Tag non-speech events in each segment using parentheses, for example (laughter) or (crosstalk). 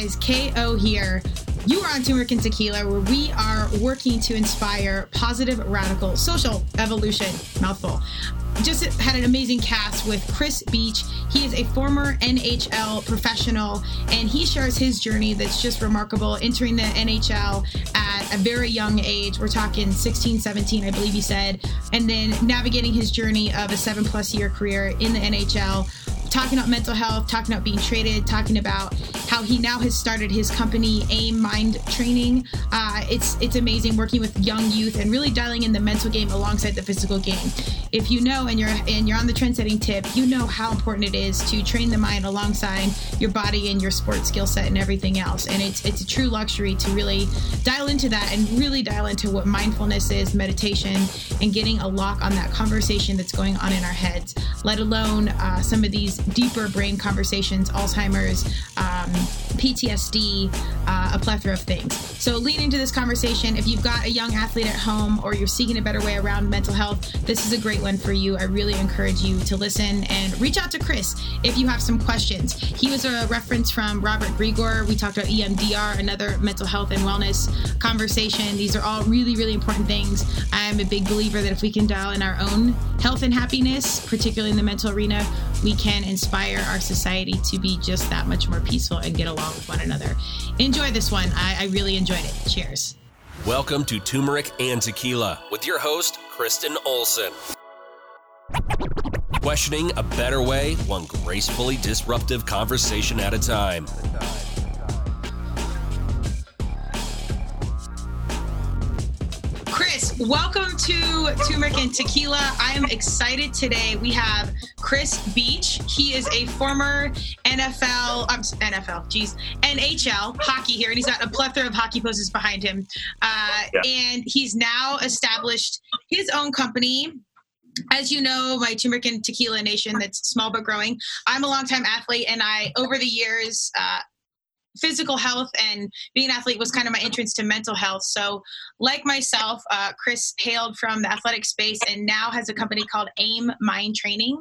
guys, KO here. You are on Turmeric and Tequila, where we are working to inspire positive, radical social evolution. Mouthful. Just had an amazing cast with Kris Beech. He is a former NHL professional, and he shares his journey that's just remarkable, entering the NHL at a very young age. We're talking 16, 17, I believe he said, and then navigating his journey of a seven plus year career in the NHL talking about mental health, talking about being traded, talking about how he now has started his company, AIM Mind Training. Uh, it's it's amazing working with young youth and really dialing in the mental game alongside the physical game. If you know and you're and you're on the trend setting tip, you know how important it is to train the mind alongside your body and your sports skill set and everything else. And it's it's a true luxury to really dial into that and really dial into what mindfulness is, meditation, and getting a lock on that conversation that's going on in our heads. Let alone uh, some of these deeper brain conversations, Alzheimer's, um, PTSD, uh, a plethora of things. So, leading into this conversation, if you've got a young athlete at home or you're seeking a better way around mental health, this is a great one for you. I really encourage you to listen and reach out to Kris if you have some questions. He was a reference from Robert Grigor. We talked about EMDR, another mental health and wellness conversation. These are all really, really important things. I'm a big believer that if we can dial in our own health and happiness, particularly in the mental arena, we can inspire our society to be just that much more peaceful and get along with one another. Enjoy this one. I, I really enjoyed it. Cheers. Welcome to Turmeric and Tequila with your host, Kristen Olson. Questioning a better way, one gracefully disruptive conversation at a time. Welcome to Turmeric and Tequila. I am excited today. We have Kris Beech. He is a former NFL, um, NFL, geez, NHL hockey here, and he's got a plethora of hockey poses behind him. Uh, yeah. And he's now established his own company as you know, my turmeric and tequila nation that's small but growing. I'm a longtime athlete, and I, over the years, uh, physical health and being an athlete was kind of my entrance to mental health. So, like myself, uh, Kris hailed from the athletic space and now has a company called AIM Mind Training.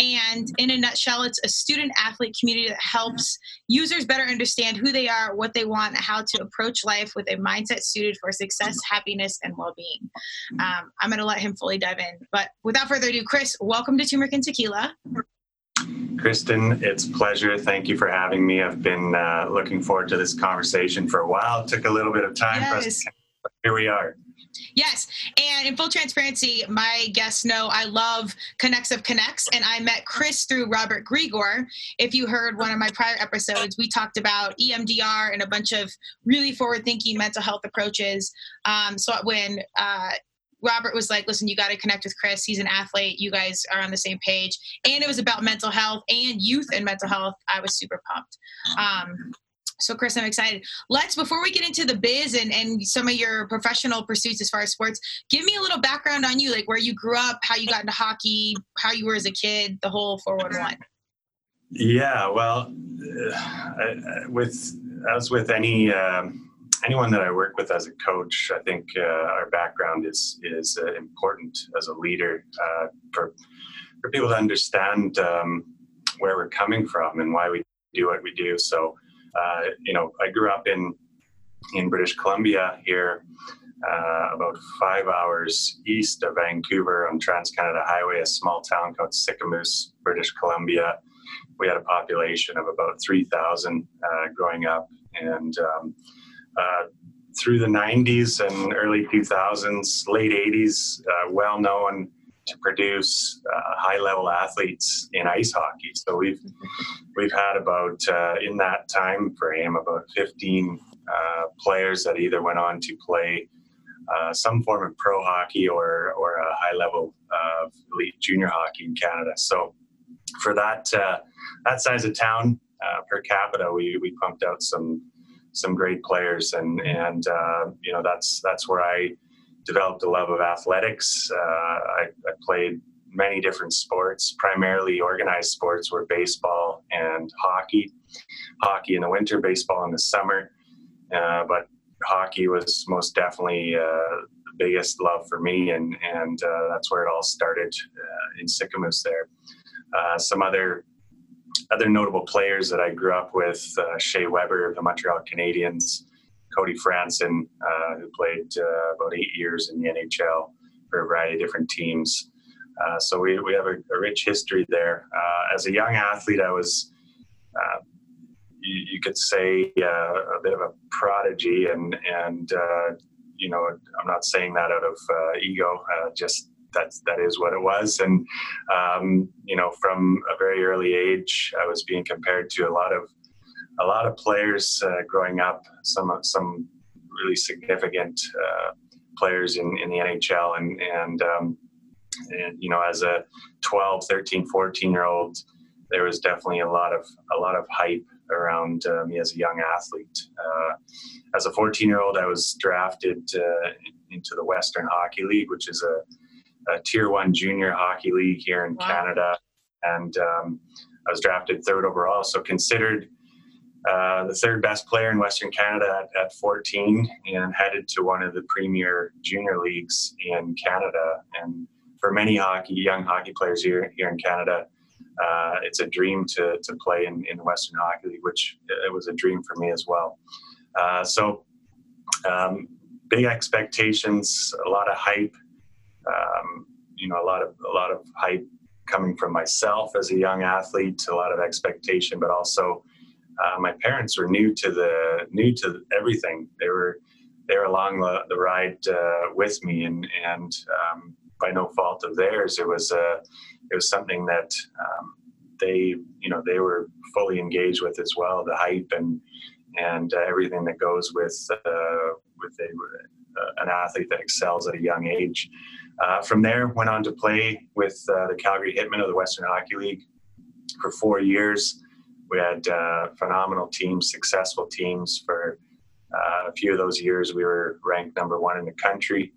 And in a nutshell, it's a student athlete community that helps users better understand who they are, what they want, how to approach life with a mindset suited for success, happiness, and well being. Um, I'm going to let him fully dive in. But without further ado, Kris, welcome to Turmeric and Tequila. Kristen, it's a pleasure. Thank you for having me. I've been uh, looking forward to this conversation for a while. It took a little bit of time yes. for us. To, here we are. Yes. And in full transparency, my guests know I love Connects of Connects, and I met Kris through Robert Grigor. If you heard one of my prior episodes, we talked about EMDR and a bunch of really forward thinking mental health approaches. Um, so when uh, Robert was like, listen, you got to connect with Kris. He's an athlete. You guys are on the same page. And it was about mental health and youth and mental health. I was super pumped. Um, so, Kris, I'm excited. Let's, before we get into the biz and, and some of your professional pursuits as far as sports, give me a little background on you, like where you grew up, how you got into hockey, how you were as a kid, the whole 411. Yeah, well, uh, with as with any um, anyone that I work with as a coach, I think uh, our background is is uh, important as a leader uh, for for people to understand um, where we're coming from and why we do what we do. So, uh, you know, I grew up in in British Columbia here, uh, about five hours east of Vancouver on Trans Canada Highway, a small town called Sicamous, British Columbia. We had a population of about 3,000 uh, growing up, and um, uh, through the 90s and early 2000s, late 80s, uh, well known to produce uh, high level athletes in ice hockey. So we've we've had about uh, in that time frame about 15 uh, players that either went on to play some form of pro hockey or or a high level of elite junior hockey in Canada. So for that that size of town per capita, we we pumped out some some great players, and and uh, you know that's that's where I developed a love of athletics. Uh, I, I, played many different sports, primarily organized sports were baseball and hockey. Hockey in the winter, baseball in the summer, uh, but hockey was most definitely uh, the biggest love for me, and and uh, that's where it all started uh, in Sicamous there. some other other notable players that I grew up with: uh, Shea Weber of the Montreal Canadiens, Cody Franson, uh, who played uh, about eight years in the NHL for a variety of different teams. Uh, so we, we have a, a rich history there. Uh, as a young athlete, I was, uh, you, you, could say, uh, a bit of a prodigy, and and you know, I'm not saying that out of ego, just that's that is what it was and um, you know from a very early age i was being compared to a lot of a lot of players uh, growing up, some some really significant uh, players in, in the NHL, and and um, and you know as a 12, 13, 14 year old, there was definitely a lot of a lot of hype around uh, me as a young athlete. Uh, as a 14 year old, I was drafted uh, into the Western Hockey League, which is a, a tier one junior hockey league here in wow. Canada, and um, I was drafted third overall, so considered uh, the third best player in Western Canada at, at, 14 and headed to one of the premier junior leagues in Canada. And for many hockey, young hockey players here, here in Canada, uh, it's a dream to, to play in, in Western Hockey League, which it was a dream for me as well. Uh, so, um, big expectations, a lot of hype, um, you know, a lot of a lot of hype coming from myself as a young athlete, a lot of expectation, but also uh, my parents were new to the new to everything. They were they were along the, the ride uh, with me, and and um, by no fault of theirs, it was uh, it was something that um, they you know they were fully engaged with as well. The hype and and uh, everything that goes with uh, with a, uh, an athlete that excels at a young age. Uh, from there, went on to play with the Calgary Hitmen of the Western Hockey League for four years. We had uh, phenomenal teams, successful teams for uh, a few of those years. We were ranked number one in the country.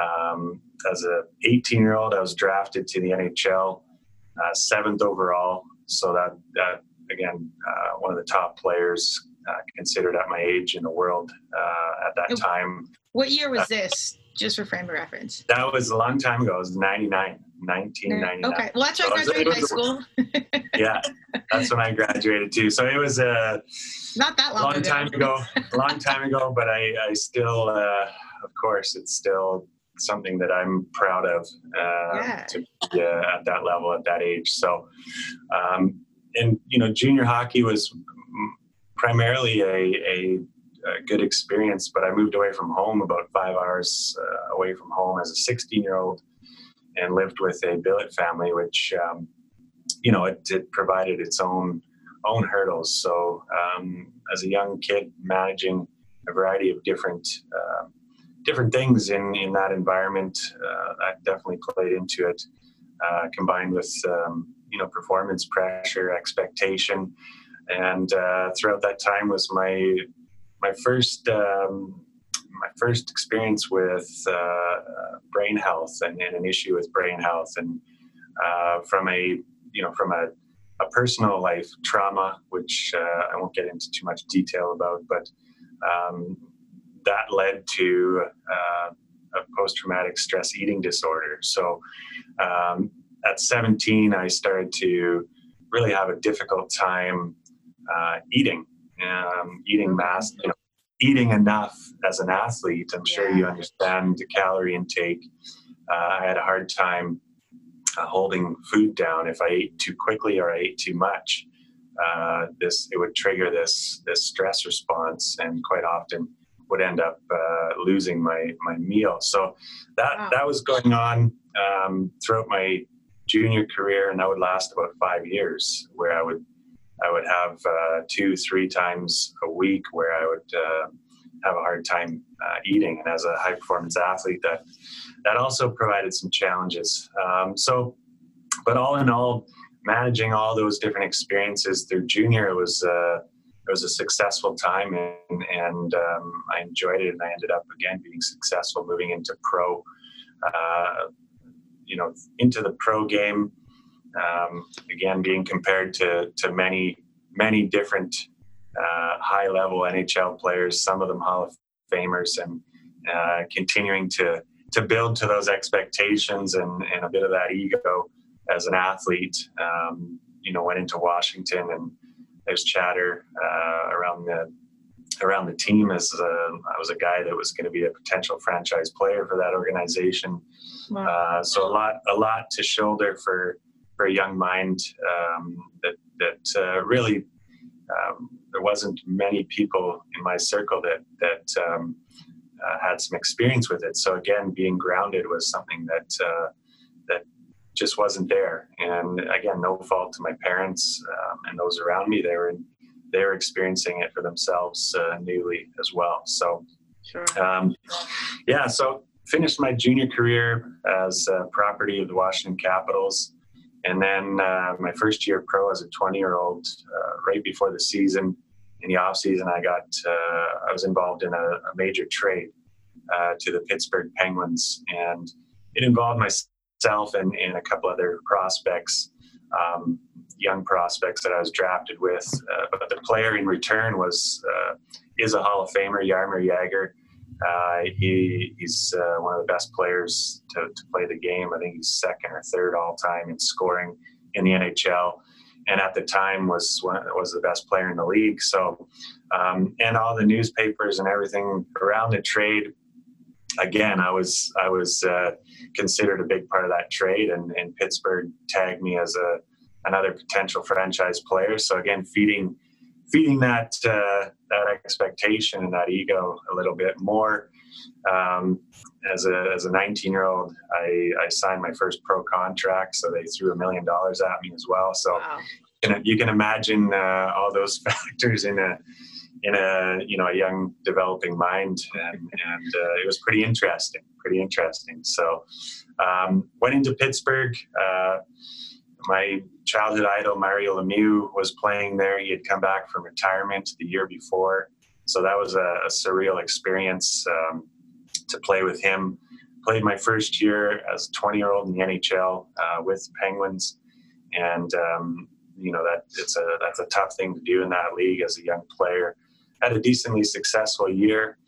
Um, as a 18 year old, I was drafted to the NHL, uh, seventh overall. So that, that again, uh, one of the top players uh, considered at my age in the world uh, at that time. What year was this? Just for frame of reference. That was a long time ago. It was 99. 1999. Okay, well that's when I graduated high school. (laughs) yeah, that's when I graduated too. So it was a not that long, long ago. time ago. A long time ago, but I, I still, uh, of course, it's still something that I'm proud of uh, yeah. to be uh, at that level at that age. So, um, and you know, junior hockey was primarily a, a, a, good experience, but I moved away from home about five hours uh, away from home as a 16 year old and lived with a billet family, which um, you know it, it, provided its own own hurdles. So um, as a young kid, managing a variety of different uh, different things in in that environment uh, that definitely played into it, uh, combined with um, you know performance pressure, expectation, and uh, throughout that time was my my first um, my first experience with uh, brain health and, and, an issue with brain health, and uh, from a you know from a, a personal life trauma, which uh, I won't get into too much detail about, but um, that led to uh, a post-traumatic stress eating disorder. So um, at 17, I started to really have a difficult time uh, eating, um, eating mass, you know, eating enough as an athlete. I'm sure yeah. you understand the calorie intake. Uh, I had a hard time uh, holding food down if I ate too quickly or I ate too much. Uh, this it would trigger this this stress response, and quite often would end up uh, losing my my meal. So that wow. that was going on um, throughout my junior career, and that would last about five years, where I would I would have uh, two, three times a week where I would uh, have a hard time uh, eating. And as a high performance athlete, that that also provided some challenges. Um, so, but all in all, managing all those different experiences through junior was uh, it was a successful time, and, and um, I enjoyed it. And I ended up again being successful, moving into pro. Uh, you know, into the pro game um, again, being compared to to many many different uh, high level NHL players, some of them Hall of Famers, and uh, continuing to to build to those expectations and, and a bit of that ego as an athlete. Um, you know, went into Washington and there's chatter uh, around the around the team as uh, I was a guy that was going to be a potential franchise player for that organization. Wow. Uh, so a lot, a lot to shoulder for a young mind. Um, that that uh, really um, there wasn't many people in my circle that that um, uh, had some experience with it. So again, being grounded was something that uh, that just wasn't there. And again, no fault to my parents um, and those around me. They were they were experiencing it for themselves uh, newly as well. So, sure. um, yeah. So finished my junior career as property of the Washington Capitals. And then uh, my first year pro as a 20 year old, uh, right before the season, in the off season, I got uh, I was involved in a, a major trade uh, to the Pittsburgh Penguins, and it involved myself and, and a couple other prospects, um, young prospects that I was drafted with. Uh, but the player in return was is a Hall of Famer, Jaromir Jagr. Uh, he, he's uh, one of the best players to, to, play the game. I think he's second or third all time in scoring in the NHL, and at the time was one, was the best player in the league. So, um, and all the newspapers and everything around the trade. Again, I was I was uh, considered a big part of that trade, and, and Pittsburgh tagged me as a another potential franchise player. So again, feeding feeding that uh, that expectation and that ego a little bit more. Um, as a as a 19 year old, I, I signed my first pro contract, so they threw a million dollars at me as well. So wow. you, know, you can imagine uh, all those (laughs) factors in a in a you know a young developing mind, and, and uh, it was pretty interesting, pretty interesting. So um, went into Pittsburgh. Uh, my childhood idol Mario Lemieux was playing there. He had come back from retirement the year before, so that was a, a surreal experience um, to play with him. Played my first year as a 20 year old in the NHL uh, with Penguins, and um, you know that it's a that's a tough thing to do in that league as a young player. Had a decently successful year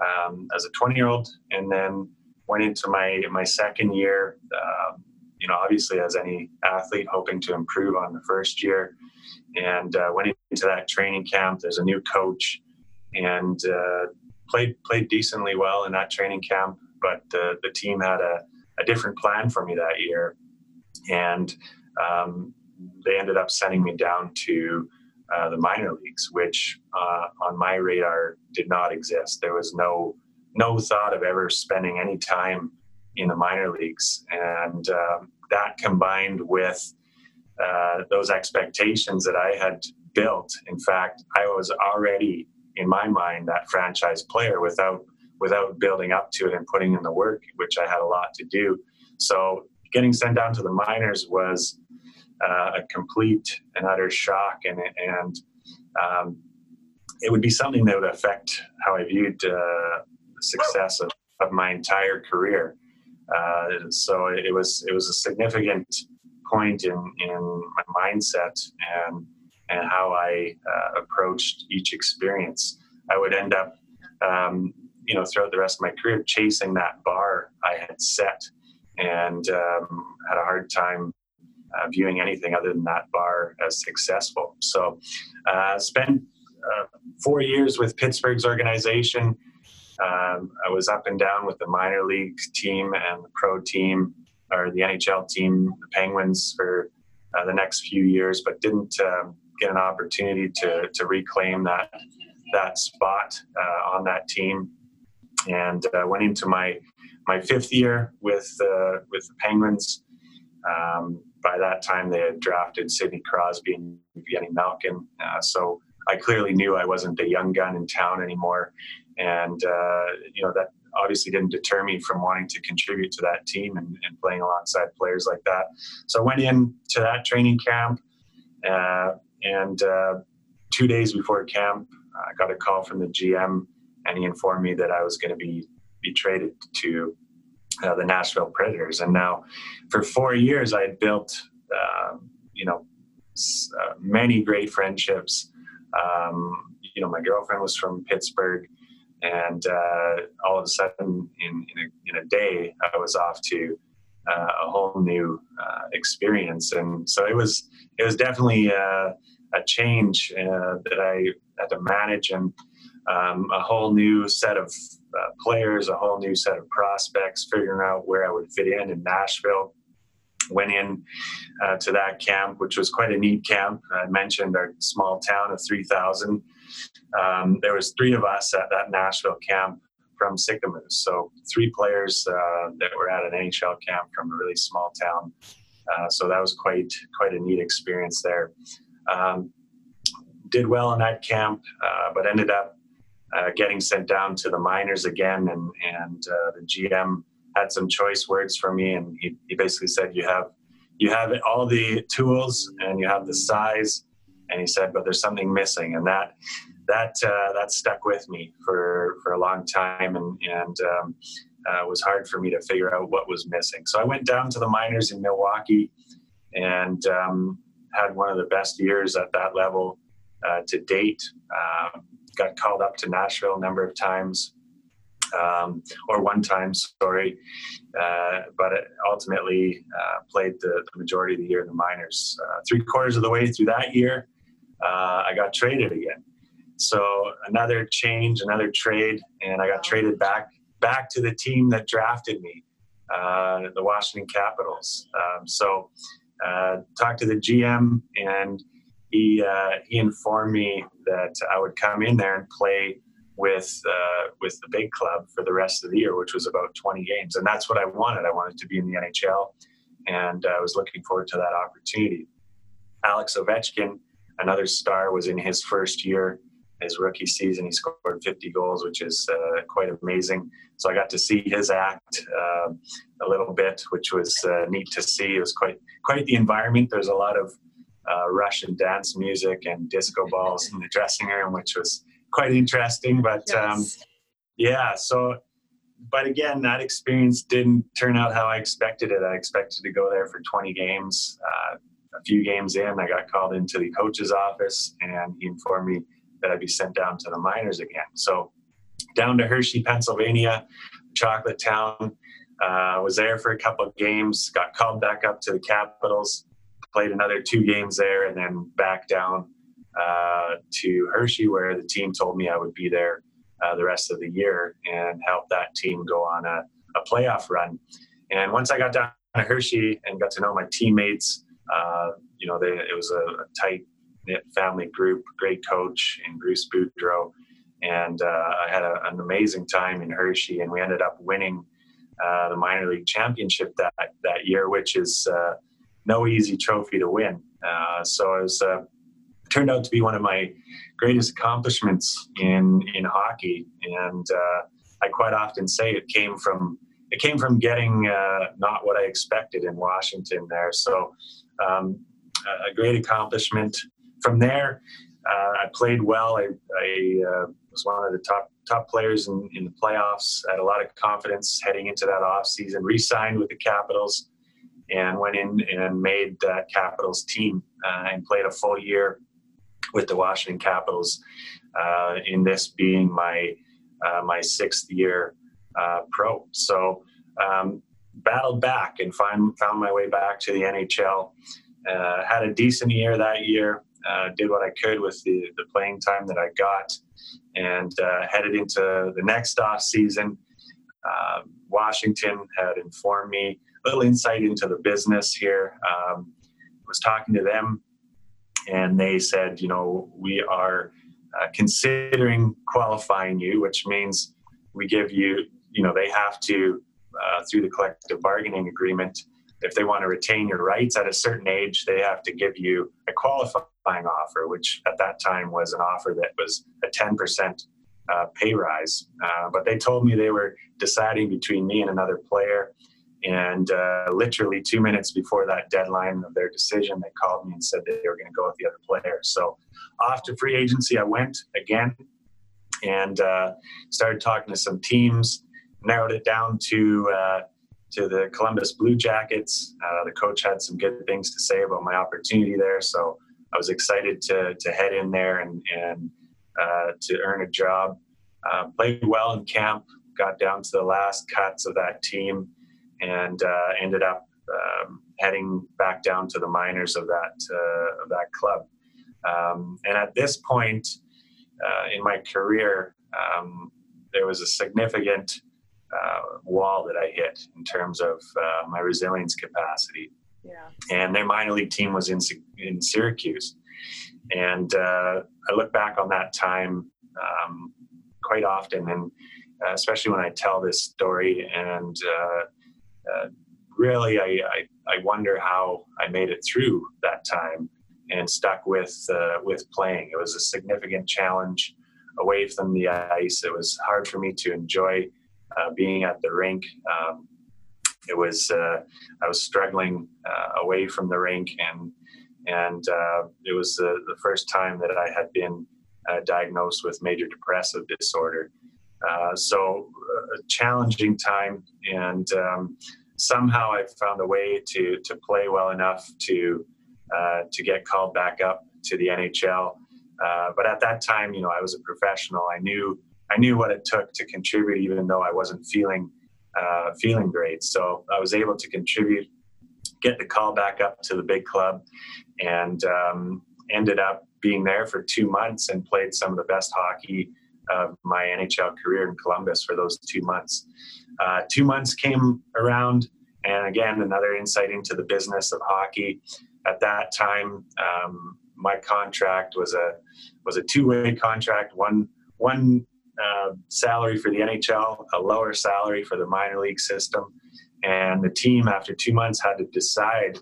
um, as a 20 year old, and then went into my my second year. Uh, you know, obviously as any athlete, hoping to improve on the first year, and uh, went into that training camp. There's a new coach, and uh, played played decently well in that training camp. But the the team had a, a different plan for me that year, and um, they ended up sending me down to uh, the minor leagues, which uh, on my radar did not exist. There was no no thought of ever spending any time in the minor leagues. And um, that combined with uh, those expectations that I had built, in fact, I was already in my mind that franchise player without without building up to it and putting in the work, which I had a lot to do. So getting sent down to the minors was uh, a complete and utter shock, and and um, it would be something that would affect how I viewed uh, the success of, of my entire career. Uh, so it was it was a significant point in in my mindset and and how I uh, approached each experience. I would end up, um, you know, throughout the rest of my career chasing that bar I had set, and um, had a hard time uh, viewing anything other than that bar as successful. So, uh, spent uh, four years with Pittsburgh's organization. Um, I was up and down with the minor league team and the pro team, or the NHL team, the Penguins, for uh, the next few years, but didn't um, get an opportunity to to reclaim that that spot uh, on that team. And uh, went into my my fifth year with uh, with the Penguins. Um, by that time, they had drafted Sidney Crosby and Evgeny Malkin, uh, so I clearly knew I wasn't the young gun in town anymore and uh, you know that obviously didn't deter me from wanting to contribute to that team and, and playing alongside players like that. So I went in to that training camp, uh, and uh, two days before camp, I got a call from the GM, and he informed me that I was going to be be traded to uh, the Nashville Predators. And now, for four years, I had built, um, you know, uh, many great friendships. Um, you know, my girlfriend was from Pittsburgh and uh, all of a sudden in, in a, in, a, day i was off to uh, a whole new uh, experience. And so it was it was definitely uh, a change uh, that I had to manage and um, a whole new set of uh, players, a whole new set of prospects, figuring out where I would fit in in Nashville. Went in uh, to that camp, which was quite a neat camp. I mentioned our small town of 3,000. Um, there was three of us at that Nashville camp from Sicamous. So three players uh, that were at an NHL camp from a really small town. Uh, so that was quite quite a neat experience there. Um, did well in that camp, uh, but ended up uh, getting sent down to the minors again, and and uh, the GM had some choice words for me, and he, he basically said, "You have you have all the tools and you have the size," and he said, "But there's something missing," and that that uh, that stuck with me for for a long time, and and um, uh, was hard for me to figure out what was missing. So I went down to the minors in Milwaukee, and um, had one of the best years at that level uh, to date. Um, got called up to Nashville a number of times, um, or one time, sorry, uh, but ultimately uh, played the, the, majority of the year in the minors. Uh, three quarters of the way through that year, uh, I got traded again. So another change, another trade, and I got traded back back to the team that drafted me, uh, the Washington Capitals. Um, so uh, talked to the GM, and he uh, he informed me that I would come in there and play with uh, with the big club for the rest of the year, which was about 20 games, and that's what I wanted. I wanted to be in the NHL, and I was looking forward to that opportunity. Alex Ovechkin, another star, was in his first year his rookie season. He scored 50 goals, which is uh, quite amazing. So I got to see his act uh, a little bit, which was uh, neat to see. It was quite quite the environment. There's a lot of uh, Russian dance music and disco balls in the (laughs) dressing room, which was quite interesting. But yes. um, yeah, so. But again, that experience didn't turn out how I expected it. I expected to go there for 20 games. Uh, a few games in, I got called into the coach's office, and he informed me that I'd be sent down to the minors again. So down to Hershey, Pennsylvania, chocolate town. Uh, was there for a couple of games. Got called back up to the Capitals. Played another two games there, and then back down uh, to Hershey, where the team told me I would be there uh, the rest of the year and help that team go on a, a playoff run. And once I got down to Hershey and got to know my teammates, uh, you know, they, it was a, a tight knit family group, great coach in Bruce Boudreau. And uh, I had a, an amazing time in Hershey, and we ended up winning uh, the minor league championship that that year, which is uh, no easy trophy to win. Uh, so it was uh, turned out to be one of my greatest accomplishments in in hockey, and uh, I quite often say it came from it came from getting not what I expected in Washington there. So um, a great accomplishment from there, uh, I played well. I, I uh, was one of the top top players in, in the playoffs. I had a lot of confidence heading into that off season. Re-signed with the Capitals and went in and made that Capitals team uh, and played a full year with the Washington Capitals. Uh, in this being my uh, my sixth year uh, pro, so um, battled back and find, found my way back to the NHL. had a decent year that year uh, did what I could with the, the playing time that I got, and uh, headed into the next off season. Uh, Washington had informed me a little insight into the business here. Um, was talking to them, and they said, you know, we are uh, considering qualifying you, which means we give you, you know, they have to uh, through the collective bargaining agreement if they want to retain your rights at a certain age, they have to give you a qualifying offer, which at that time was an offer that was a 10% uh, pay rise. Uh, but they told me they were deciding between me and another player. And uh, literally two minutes before that deadline of their decision, they called me and said that they were going to go with the other player. So off to free agency, I went again and uh, started talking to some teams, narrowed it down to uh, to the Columbus Blue Jackets. Uh, the coach had some good things to say about my opportunity there, so I was excited to to head in there and and uh, to earn a job. Uh, played well in camp, got down to the last cuts of that team, and uh, ended up um, heading back down to the minors of that uh, of that club. Um, and at this point in my career, um, there was a significant uh, wall that I hit in terms of uh, my resilience capacity. Yeah. And their minor league team was in in Syracuse, and uh, I look back on that time um, quite often, and uh, especially when I tell this story, and uh, uh, really, I, I, I wonder how I made it through that time and stuck with with playing. It was a significant challenge away from the ice. It was hard for me to enjoy uh, being at the rink. Um, it was uh, I was struggling uh, away from the rink, and and uh, it was the, the first time that I had been uh, diagnosed with major depressive disorder. Uh, so a challenging time, and um, somehow I found a way to to play well enough to to get called back up to the NHL. but at that time, you know, I was a professional. I knew I knew what it took to contribute, even though I wasn't feeling uh, feeling great. So I was able to contribute, get the call back up to the big club, and um, ended up being there for two months and played some of the best hockey of my NHL career in Columbus for those two months. Uh, two months came around, and again, another insight into the business of hockey. At that time, um, my contract was a was a two way contract. One one uh, salary for the NHL, a lower salary for the minor league system. And the team, after two months, had to decide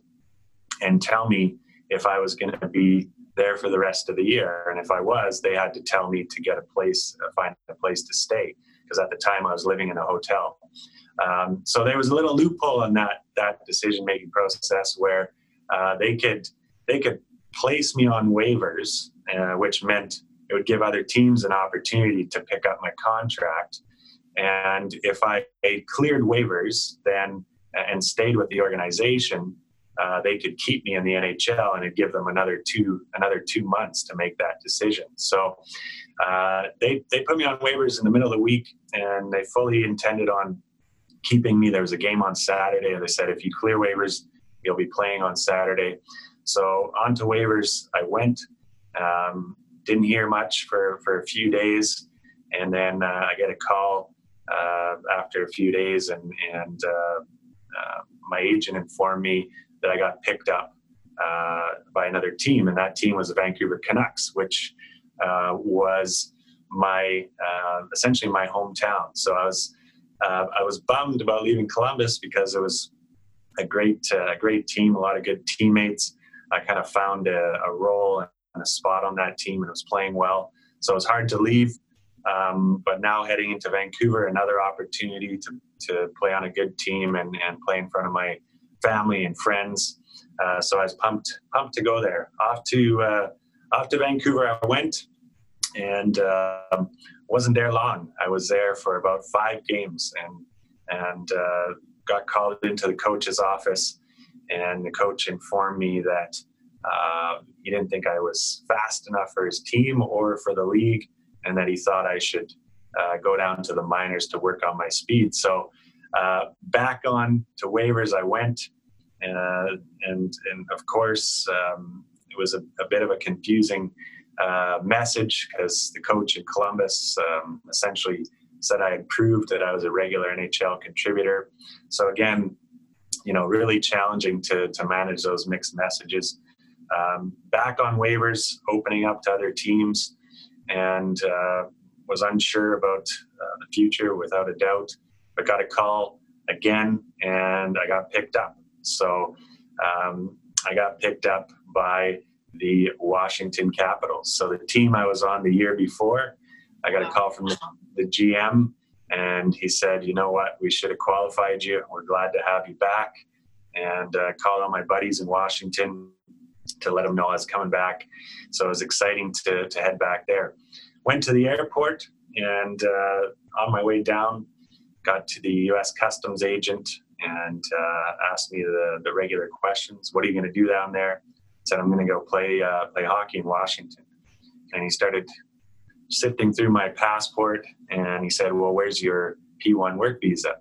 and tell me if I was going to be there for the rest of the year. And if I was, they had to tell me to get a place, uh, find a place to stay, because at the time I was living in a hotel. Um, so there was a little loophole in that that decision making process where uh, they could they could place me on waivers, uh, which meant it would give other teams an opportunity to pick up my contract. And if I cleared waivers, then and stayed with the organization, uh, they could keep me in the NHL and it'd give them another two another two months to make that decision. So uh, they they put me on waivers in the middle of the week, and they fully intended on keeping me. There was a game on Saturday, and they said if you clear waivers, you'll be playing on Saturday. So on to waivers I went. Um, didn't hear much for, for a few days. And then uh, I get a call uh, after a few days, and, and uh, uh my agent informed me that I got picked up uh, by another team, and that team was the Vancouver Canucks, which was my essentially my hometown. So I was I was bummed about leaving Columbus because it was a great a great team, a lot of good teammates. I kind of found a, a role a spot on that team and was playing well. So it was hard to leave. Um, but now heading into Vancouver, another opportunity to, to play on a good team and, and play in front of my family and friends. Uh, so I was pumped pumped to go there. Off to uh, off to Vancouver I went, and uh, wasn't there long. I was there for about five games, and and uh, got called into the coach's office, and the coach informed me that uh, he didn't think I was fast enough for his team or for the league, and that he thought I should uh, go down to the minors to work on my speed. So uh, back on to waivers I went, uh, and and of course um, it was a, a, bit of a confusing uh, message because the coach in Columbus um, essentially said I had proved that I was a regular NHL contributor. So again, you know, really challenging to to manage those mixed messages um, back on waivers, opening up to other teams, and uh, was unsure about uh, the future without a doubt. But got a call again, and I got picked up. So um, I got picked up by the Washington Capitals. So the team I was on the year before, I got a call from the, GM, and he said, "You know what? We should have qualified you. We're glad to have you back." And uh, called all my buddies in Washington to let them know I was coming back. So it was exciting to, to head back there. Went to the airport and uh, on my way down, got to the U.S. Customs agent and uh, asked me the, the regular questions. What are you going to do down there? Said, I'm going to go play, uh, play hockey in Washington. And he started sifting through my passport and he said, Well, where's your P1 work visa?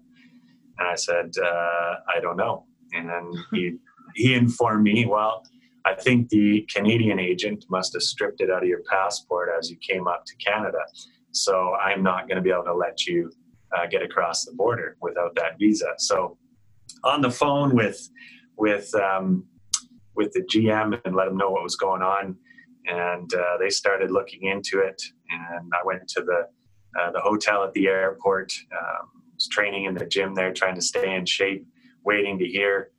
And I said, uh, I don't know. And then he, he informed me, well, I think the Canadian agent must have stripped it out of your passport as you came up to Canada. So I'm not going to be able to let you uh, get across the border without that visa. So on the phone with with um, with the GM and let him know what was going on, and uh, they started looking into it. And I went to the uh, the hotel at the airport. Um, was training in the gym there, trying to stay in shape, waiting to hear.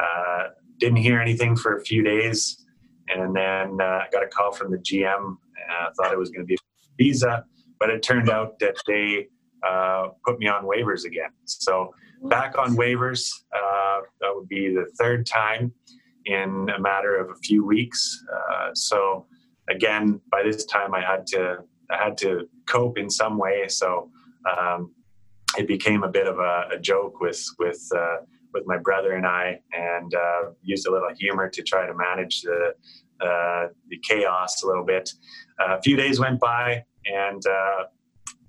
Uh, didn't hear anything for a few days, and then uh, I got a call from the GM. I thought it was going to be a visa, but it turned out that they uh, put me on waivers again. So back on waivers, uh, that would be the third time in a matter of a few weeks. Uh, so again, by this time I had to I had to cope in some way. So um, it became a bit of a, a joke with with uh, with my brother and I, and uh, used a little humor to try to manage the uh, the chaos a little bit. a few days went by, and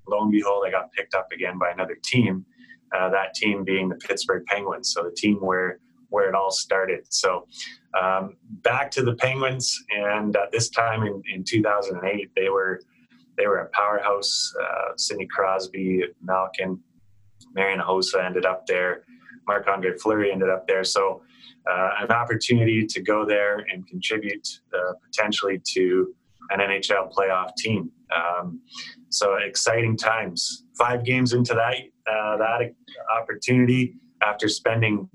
lo and behold, I got picked up again by another team. Uh, that team being the Pittsburgh Penguins, so the team where where it all started. So um, back to the Penguins, and at this time in, in 2008, they were they were a powerhouse. Uh, Sidney Crosby, Malkin, Marian Hossa ended up there. Marc Andre Fleury ended up there. So uh, an opportunity to go there and contribute uh, potentially to an NHL playoff team. Um, so exciting times. Five games into that uh, that opportunity after spending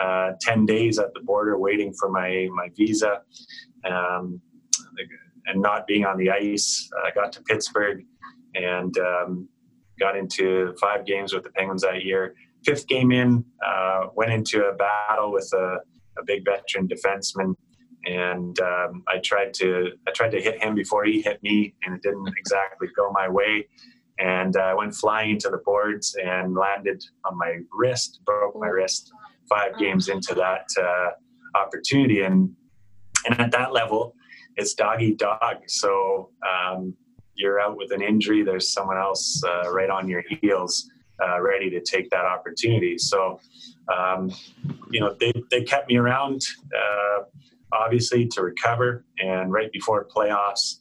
uh, ten days at the border waiting for my my visa, um, and not being on the ice. I got to Pittsburgh and um, got into five games with the Penguins that year. Fifth game in, uh, went into a battle with a, a big veteran defenseman and um, I tried to I tried to hit him before he hit me, and it didn't (laughs) exactly go my way. And I uh, went flying into the boards and landed on my wrist, broke my wrist. Five games into that uh, opportunity, and and at that level, it's dog eat dog. So um, you're out with an injury. There's someone else uh, right on your heels, uh, ready to take that opportunity. So um, you know they they kept me around uh, obviously to recover. And right before playoffs,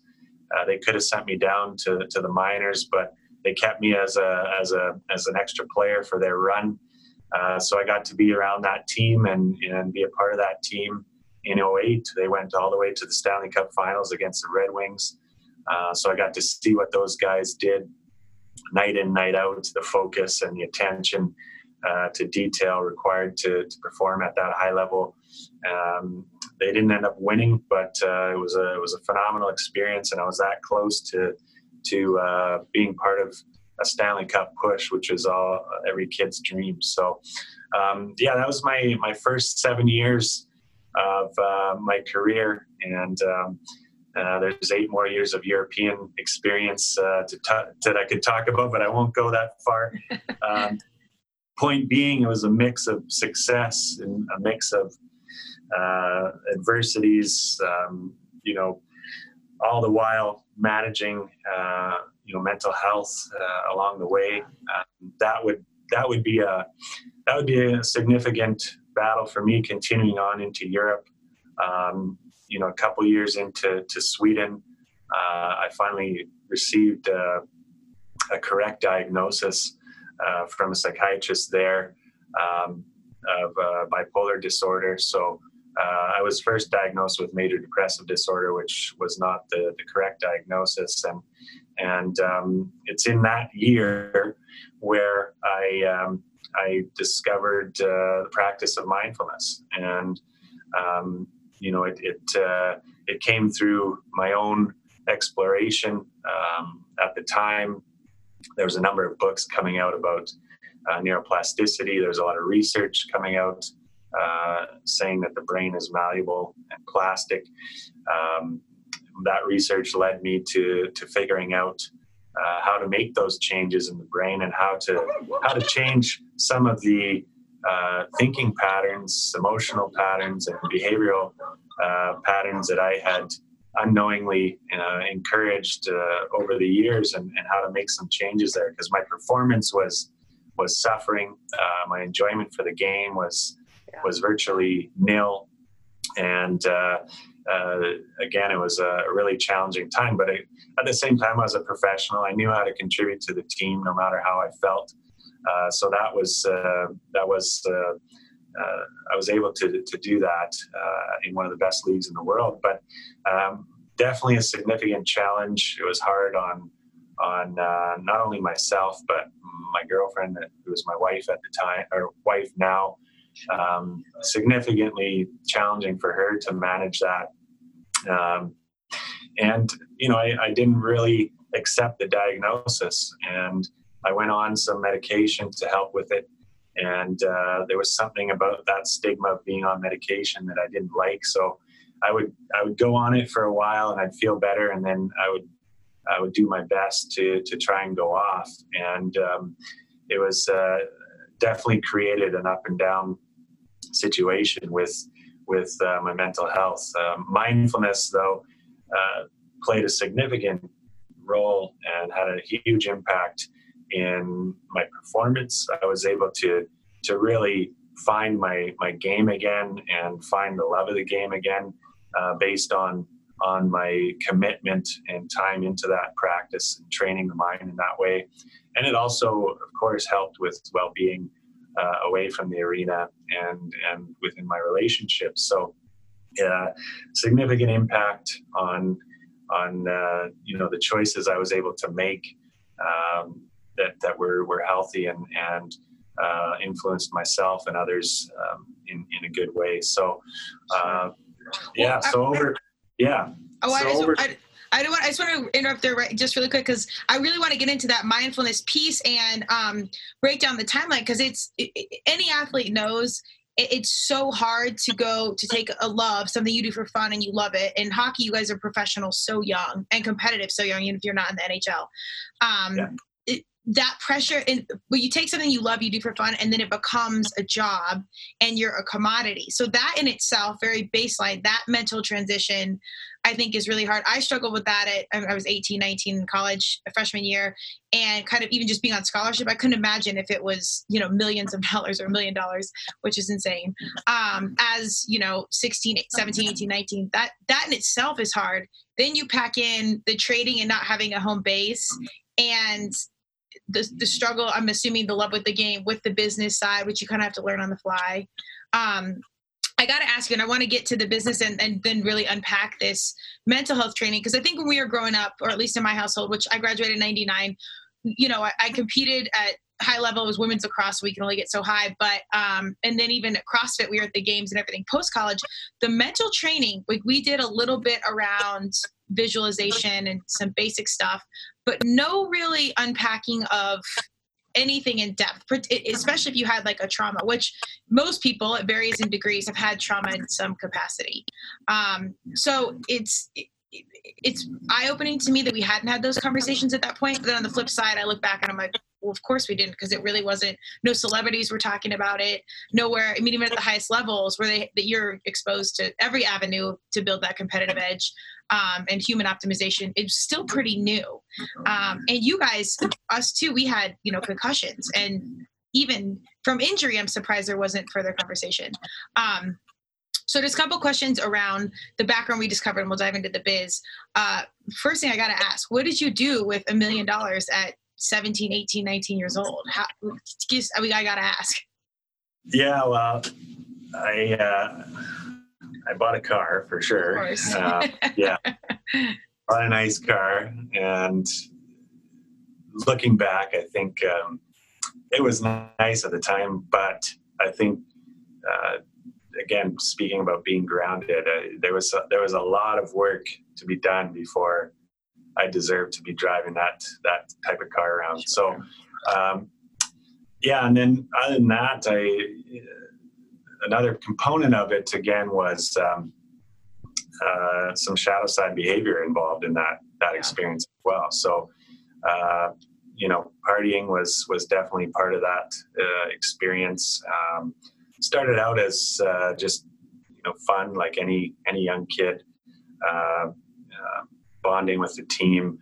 uh, they could have sent me down to, to the minors, but they kept me as a as a as an extra player for their run. Uh, so I got to be around that team and and be a part of that team. In 08, they went all the way to the Stanley Cup Finals against the Red Wings. Uh, so I got to see what those guys did night in, night out, the focus and the attention uh, to detail required to, to perform at that high level. Um, they didn't end up winning, but uh, it was a it was a phenomenal experience, and I was that close to to uh, being part of a Stanley Cup push, which is all every kid's dream. So, um, yeah, that was my my first seven years of uh, my career, and um, uh, there's eight more years of European experience uh, to t- that I could talk about, but I won't go that far. (laughs) Um, point being, it was a mix of success and a mix of uh, adversities, um, you know, all the while managing, uh, you know, mental health uh, along the way. Um, that would that would be a that would be a significant battle for me continuing on into Europe. Um, you know, a couple years into to Sweden, uh, I finally received uh, a correct diagnosis uh, from a psychiatrist there um, of uh, bipolar disorder. So uh, I was first diagnosed with major depressive disorder, which was not the, the correct diagnosis, and and um, it's in that year where I um, I discovered uh, the practice of mindfulness, and um, you know it it, uh, it came through my own exploration. Um, at the time, there was a number of books coming out about uh, neuroplasticity. There's a lot of research coming out uh, saying that the brain is malleable and plastic. Um, that research led me to to figuring out uh, how to make those changes in the brain and how to how to change some of the uh, thinking patterns, emotional patterns, and behavioral uh, patterns that I had unknowingly uh, encouraged uh, over the years, and, and, how to make some changes there because my performance was was suffering. Uh, my enjoyment for the game was was virtually nil, and uh, uh, again, it was a really challenging time. But it, at the same time, as a professional, I knew how to contribute to the team, no matter how I felt. Uh, so that was uh, that was uh, uh, I was able to to do that in one of the best leagues in the world. But um, definitely a significant challenge. It was hard on on not only myself but my girlfriend, who was my wife at the time, or wife now um, significantly challenging for her to manage that. Um, and, you know, I, I, didn't really accept the diagnosis and I went on some medication to help with it. And uh, there was something about that stigma of being on medication that I didn't like. So I would I would go on it for a while and I'd feel better, and then I would I would do my best to to try and go off. And um, it was uh, definitely created an up and down situation with with uh, my mental health. Um, mindfulness, though, uh, played a significant role and had a huge impact in my performance. I was able to to really find my my game again and find the love of the game again, uh, based on on my commitment and time into that practice and training the mind in that way. And it also, of course, helped with well being uh, away from the arena and and within my relationships. So, yeah, significant impact on on uh, you know the choices I was able to make um, that that were were healthy and and uh, influenced myself and others um, in in a good way. So, uh, yeah. So over, yeah. Oh, so I, just, over, I, I don't want. I just want to interrupt there, right, just really quick, because I really want to get into that mindfulness piece and um, break down the timeline. Because it's it, any athlete knows it, it's so hard to go to take a love something you do for fun and you love it. In hockey, you guys are professionals so young and competitive so young, even if you're not in the NHL. Um, yeah that pressure and when you take something you love you do for fun and then it becomes a job and you're a commodity. So that in itself very baseline that mental transition i think is really hard. I struggled with that at i was 18 19 in college freshman year and kind of even just being on scholarship i couldn't imagine if it was you know millions of (laughs) dollars or a million dollars which is insane. Um, as you know 16 17 18 19 that that in itself is hard. Then you pack in the trading and not having a home base and the, the struggle i'm assuming the love with the game with the business side which you kind of have to learn on the fly um, I got to ask you, and I want to get to the business and, and then really unpack this mental health training. Because I think when we were growing up, or at least in my household, which I graduated in 99, you know, I, I competed at high level. It was women's lacrosse, we can only get so high. But, um, and then even at CrossFit, we were at the games and everything. Post college, the mental training, like we did a little bit around visualization and some basic stuff, but no really unpacking of anything in depth, especially if you had like a trauma, which most people it varies in degrees have had trauma in some capacity. Um, so it's it's eye opening to me that we hadn't had those conversations at that point. But then on the flip side, I look back and I'm like, well, of course we didn't because it really wasn't. No celebrities were talking about it. Nowhere. I mean, even at the highest levels, where they that you're exposed to every avenue to build that competitive edge um, and human optimization. is still pretty new. Um, and you guys, us too, we had you know concussions and even from injury. I'm surprised there wasn't further conversation. Um, so there's a couple questions around the background we discovered, and we'll dive into the biz. Uh, first thing I got to ask, what did you do with a million dollars at 17, 18, 19 years old? How, I, mean, I got to ask. Yeah, well, I uh, I bought a car for sure. Uh, yeah, (laughs) bought a nice car, and looking back, I think um, it was nice at the time, but I think. Uh, again, speaking about being grounded, uh, there was a, there was a lot of work to be done before I deserved to be driving that that type of car around. So, um, yeah, and then other than that, I another component of it again was um, uh, some shadow side behavior involved in that that experience as well. So, uh, you know, partying was was definitely part of that uh, experience. Um, started out as uh, just you know fun, like any any young kid. Uh, bonding with the team.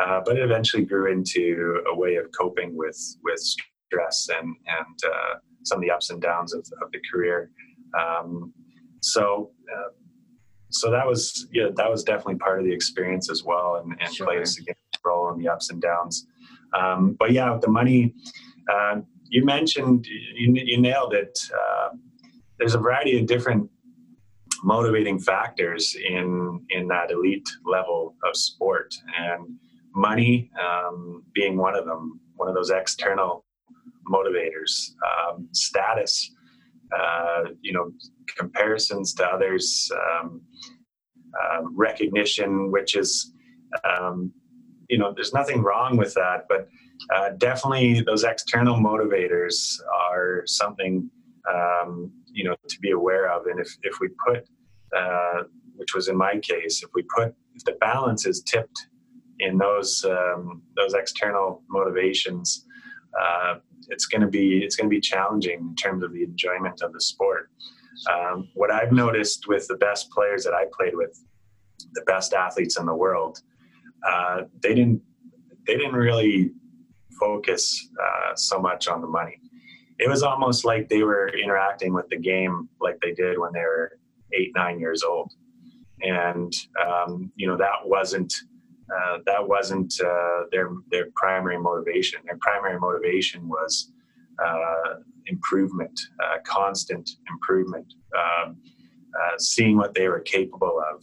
Uh, but it eventually grew into a way of coping with with stress and and uh, some of the ups and downs of, of the career. Um, so uh, so that was yeah that was definitely part of the experience as well and, and sure. played a significant role in the ups and downs. Um, but yeah, the money, uh, you mentioned you, you nailed it. Uh, there's a variety of different motivating factors in in that elite level of sport and money um, being one of them one of those external motivators um, status uh, you know comparisons to others um, uh, recognition which is um, you know there's nothing wrong with that but uh, definitely those external motivators are something um, you know to be aware of. And if if we put uh, which was in my case if we put if the balance is tipped in those um, those external motivations uh, it's going to be it's going to be challenging in terms of the enjoyment of the sport um, what i've noticed with the best players that i played with the best athletes in the world uh, they didn't they didn't really focus uh, so much on the money it was almost like they were interacting with the game like they did when they were eight, nine years old. And, um, you know, that wasn't, uh, that wasn't uh, their, their primary motivation. Their primary motivation was uh, improvement, uh, constant improvement, um, uh, seeing what they were capable of.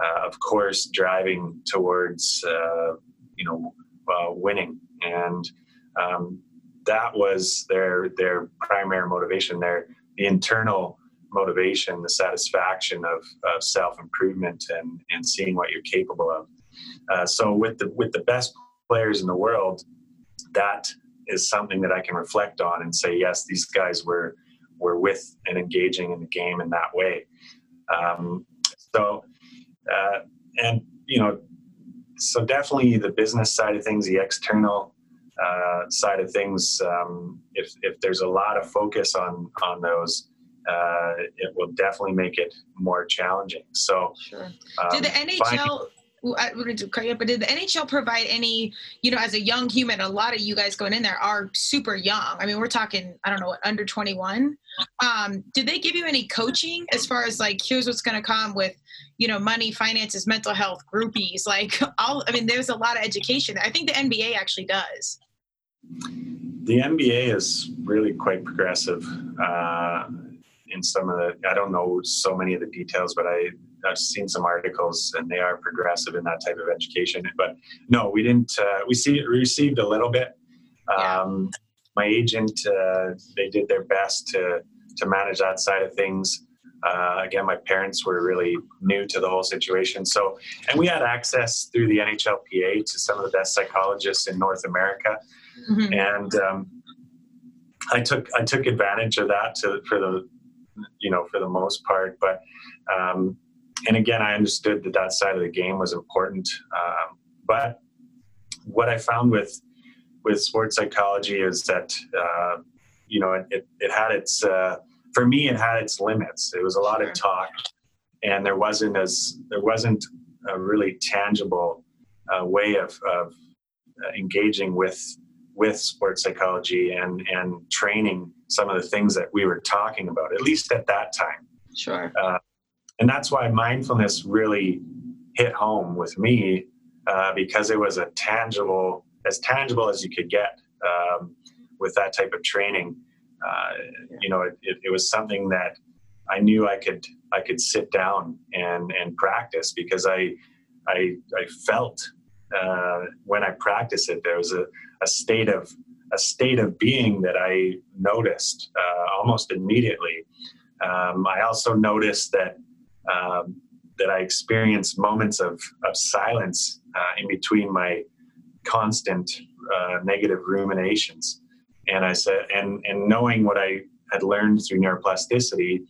Uh, of course, driving towards, you know, winning. And um, that was their their primary motivation. Their the internal motivation, the satisfaction of, of self improvement and and seeing what you're capable of. Uh, so with the with the best players in the world, that is something that I can reflect on and say, yes, these guys were were with and engaging in the game in that way. Um, so, uh, and you know, so definitely the business side of things, the external uh, side of things, um, if if there's a lot of focus on on those, uh, it will definitely make it more challenging. So, sure. Um, did the NHL? I but did the NHL provide any, you know, as a young human, a lot of you guys going in there are super young. I mean, we're talking, I don't know, under 21. Um, did they give you any coaching as far as like, here's what's going to come with, you know, money, finances, mental health, groupies, like (laughs) all, I mean, there's a lot of education. I think the NBA actually does. The NBA is really quite progressive uh, in some of the. I don't know so many of the details, but I I've seen some articles, and they are progressive in that type of education. But no, we didn't. Uh, we see received a little bit. Um, my agent, uh, they did their best to to manage that side of things. Uh, again, my parents were really new to the whole situation. So, and we had access through the NHLPA to some of the best psychologists in North America mm-hmm. and um, I took I took advantage of that to, for the you know for the most part. But um, and again, I understood that that side of the game was important. Um, but what I found with with sports psychology is that uh, you know it, it had its uh, for me it had its limits. It was a lot sure. of talk, and there wasn't as there wasn't a really tangible uh, way of, of uh, engaging with with sports psychology and and training some of the things that we were talking about at least at that time sure uh, and that's why mindfulness really hit home with me uh, because it was a tangible as tangible as you could get um, with that type of training uh, you know it, it, it, was something that i knew i could i could sit down and and practice because i i, I felt uh, when i practiced it there was a a state of a state of being that I noticed uh, almost immediately. Um, I also noticed that um, that I experienced moments of of silence uh, in between my constant uh, negative ruminations, and I said, and and knowing what I had learned through neuroplasticity,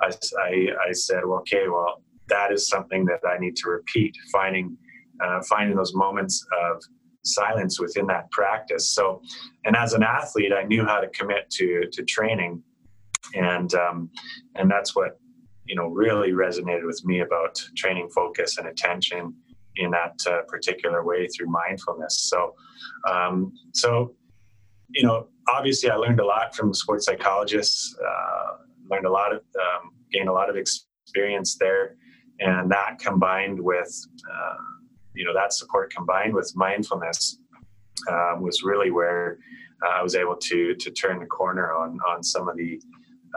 I, I, I said, well, okay, well, that is something that I need to repeat, finding uh, finding those moments of silence within that practice. So, and as an athlete, I knew how to commit to to training, and um, and that's what you know really resonated with me about training focus and attention in that uh, particular way through mindfulness. So, um, so you know, obviously, I learned a lot from sports psychologists. Uh, learned a lot of, um, gained a lot of experience there, and that combined with, uh, you know, that support combined with mindfulness um, was really where uh, I was able to to turn the corner on on some of the,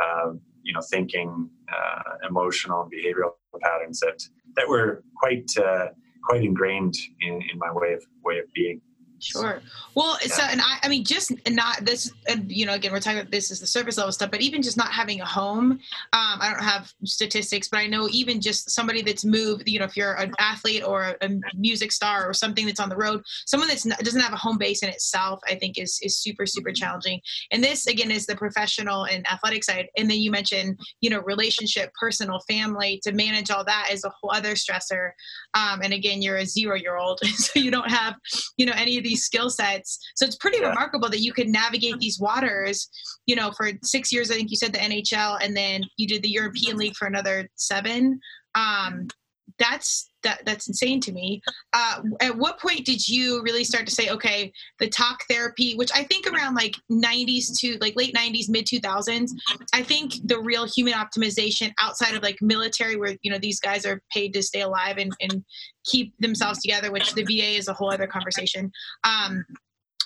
uh, you know, thinking, uh, emotional, and behavioral patterns that that were quite uh, quite ingrained in, in my way of way of being. Sure. Well, yeah. so and I, I mean, just not this. And you know, again, we're talking about this is the surface level stuff, but even just not having a home. Um, I don't have statistics, but I know even just somebody that's moved. You know, if you're an athlete or a music star or something that's on the road, someone that doesn't have a home base in itself, I think is is super super mm-hmm. challenging. And this again is the professional and athletic side. And then you mentioned, you know, relationship, personal, family. To manage all that is a whole other stressor. Um, and again, you're a zero year old, (laughs) so you don't have, you know, any of these skill sets. So it's pretty yeah. remarkable that you could navigate these waters, you know, for six years, I think you said the NHL, and then you did the European League for another seven. Um, that's that that's insane to me. Uh, at what point did you really start to say, okay, the talk therapy, which I think around like 90s to like late 90s, mid 2000s, I think the real human optimization outside of like military, where you know these guys are paid to stay alive and, and keep themselves together, which the VA is a whole other conversation. Um,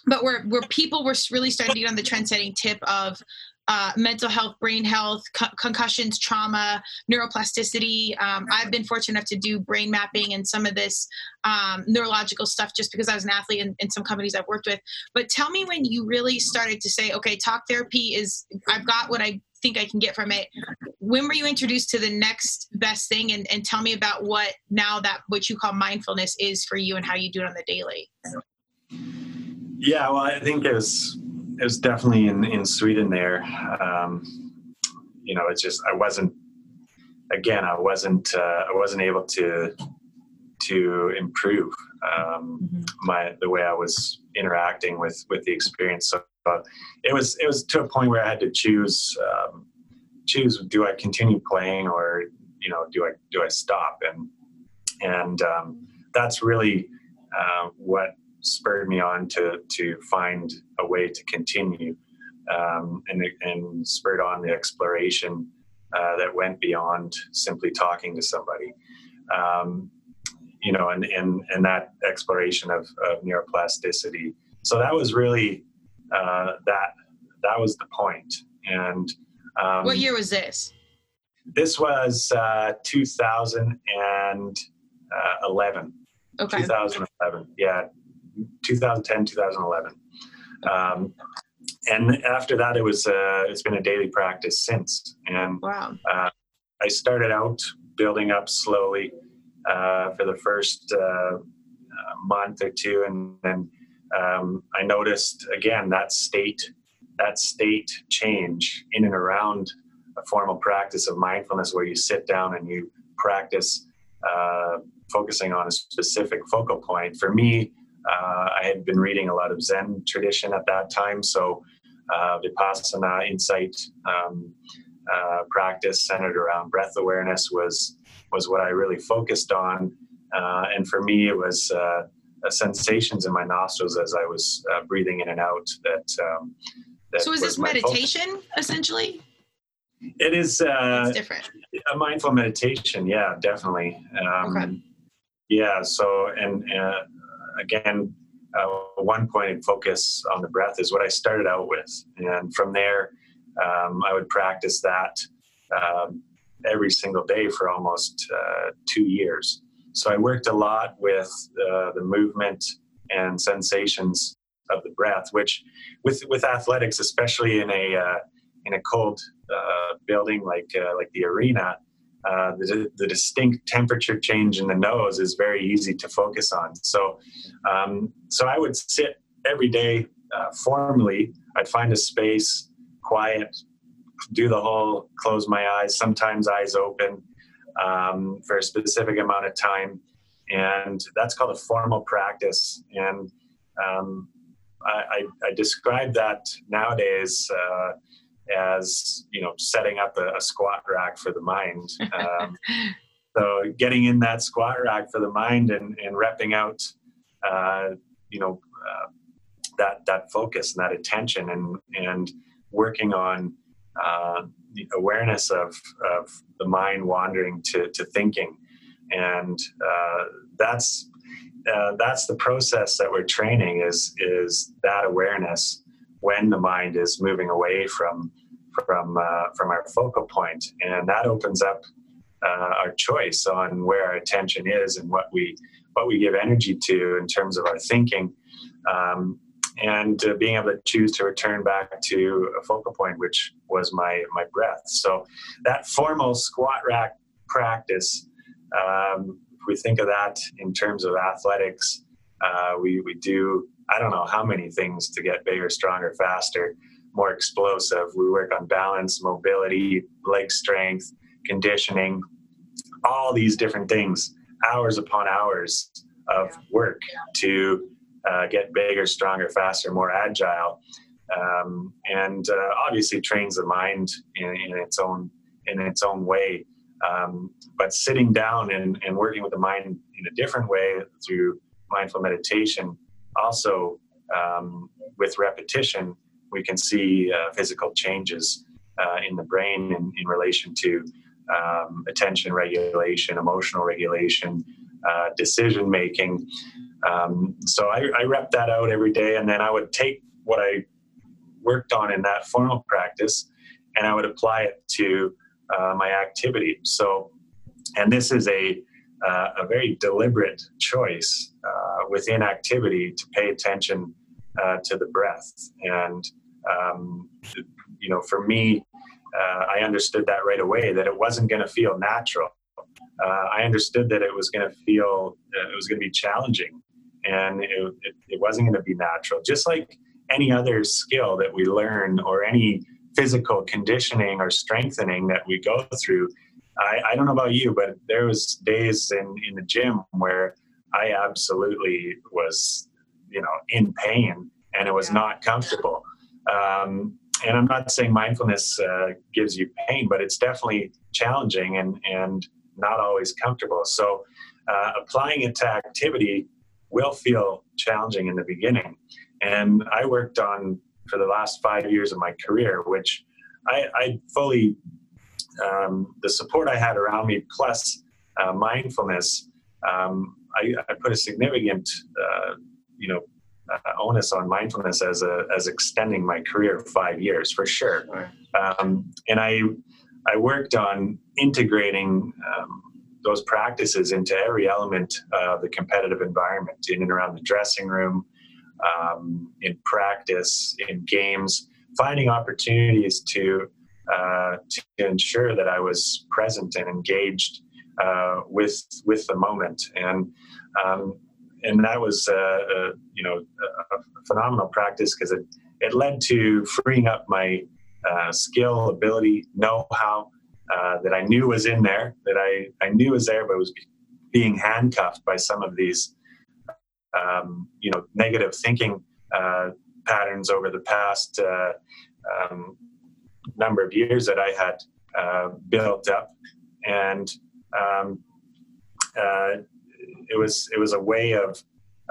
but where where people were really starting to get on the trend setting tip of uh, mental health, brain health, co- concussions, trauma, neuroplasticity. Um, I've been fortunate enough to do brain mapping and some of this um, neurological stuff just because I was an athlete in, in some companies I've worked with. But tell me when you really started to say, okay, talk therapy is, I've got what I think I can get from it. When were you introduced to the next best thing? And, and tell me about what now that what you call mindfulness is for you and how you do it on the daily. Yeah, well, I think it was it was definitely in, in Sweden there. Um, you know, it's just I wasn't. Again, I wasn't. Uh, I wasn't able to to improve um, mm-hmm. my the way I was interacting with with the experience. So uh, it was it was to a point where I had to choose um, choose do I continue playing or you know do I do I stop and and um, that's really uh, what spurred me on to to find a way to continue, um, and and spurred on the exploration uh, that went beyond simply talking to somebody. Um, you know, and and and that exploration of, of neuroplasticity. So that was really uh, that that was the point. And um, what year was this? This was uh, 2011. Okay. 2011. Yeah, 2010, 2011. Um, and after that, it was uh, it's been a daily practice since. And wow. uh, I started out building up slowly uh, for the first uh, uh, month or two, and then um, I noticed again that state that state change in and around a formal practice of mindfulness, where you sit down and you practice uh, focusing on a specific focal point. For me, uh, I had been reading a lot of Zen tradition at that time, so uh, Vipassana insight um, uh, practice centered around breath awareness was was what I really focused on, uh, and for me it was uh, sensations in my nostrils as I was uh, breathing in and out. That, um, that so is this meditation focus. essentially? It is uh, different. A mindful meditation, yeah, definitely. Um, okay. Yeah. So and again, uh, one pointed focus on the breath is what I started out with. And from there, um, I would practice that um, every single day for almost uh, two years. So I worked a lot with uh, the movement and sensations of the breath, which with, with athletics, especially in a, uh, in a cold uh, building like, uh, like the arena, uh, the, the, distinct temperature change in the nose is very easy to focus on. So, um, so I would sit every day uh, formally. I'd find a space, quiet, do the whole close my eyes, sometimes eyes open um, for a specific amount of time, and that's called a formal practice. And um, I, I, I, describe that nowadays. Uh, as you know setting up a, a squat rack for the mind. Um, (laughs) so getting in that squat rack for the mind and, and repping out uh, you know uh, that that focus and that attention and and working on uh, the awareness of, of the mind wandering to, to thinking. And uh, that's uh, that's the process that we're training is is that awareness when the mind is moving away from from uh, from our focal point and that opens up uh, our choice on where our attention is and what we what we give energy to in terms of our thinking um, and uh, being able to choose to return back to a focal point which was my my breath. So that formal squat rack practice um, if we think of that in terms of athletics uh, we, we do i don't know how many things to get bigger stronger faster more explosive we work on balance mobility leg strength conditioning all these different things hours upon hours of work to uh, get bigger, stronger, faster, more agile, um, and uh, obviously trains the mind in, in, its own in its own way. Um, but sitting down and, and working with the mind in a different way through mindful meditation, also um, with repetition, we can see uh, physical changes uh, in the brain in, in relation to um, attention regulation, emotional regulation, uh, decision making. Um, so I, I rep that out every day, and then I would take what I worked on in that formal practice and I would apply it to uh, my activity. So, and this is a uh, a very deliberate choice uh, within activity to pay attention uh, to the breath. And um, you know, for me, uh, I understood that right away that it wasn't going to feel natural. Uh, I understood that it was going to feel it was going to be challenging, and it, it, it wasn't going to be natural. Just like any other skill that we learn or any physical conditioning or strengthening that we go through. I, I don't know about you, but there was days in, in the gym where I absolutely was, you know, in pain and it was not comfortable. Um, and I'm not saying mindfulness uh, gives you pain, but it's definitely challenging and and not always comfortable. So uh, applying it to activity will feel challenging in the beginning. And I worked on for the last five years of my career, which I, I fully um, the support I had around me plus uh, mindfulness. Um, I, I, put a significant, uh, you know, uh, onus on mindfulness as a as extending my career five years for sure. Um, and I I worked on integrating um, those practices into every element of the competitive environment in and around the dressing room, um, in practice, in games, finding opportunities to uh, to ensure that I was present and engaged uh, with with the moment and um, and that was uh, uh, you know a, phenomenal practice because it it led to freeing up my uh, skill, ability, know-how uh, that I knew was in there, that I I knew was there, but was being handcuffed by some of these um, you know negative thinking uh, patterns over the past uh, um, number of years that I had built up, and um, it was it was a way of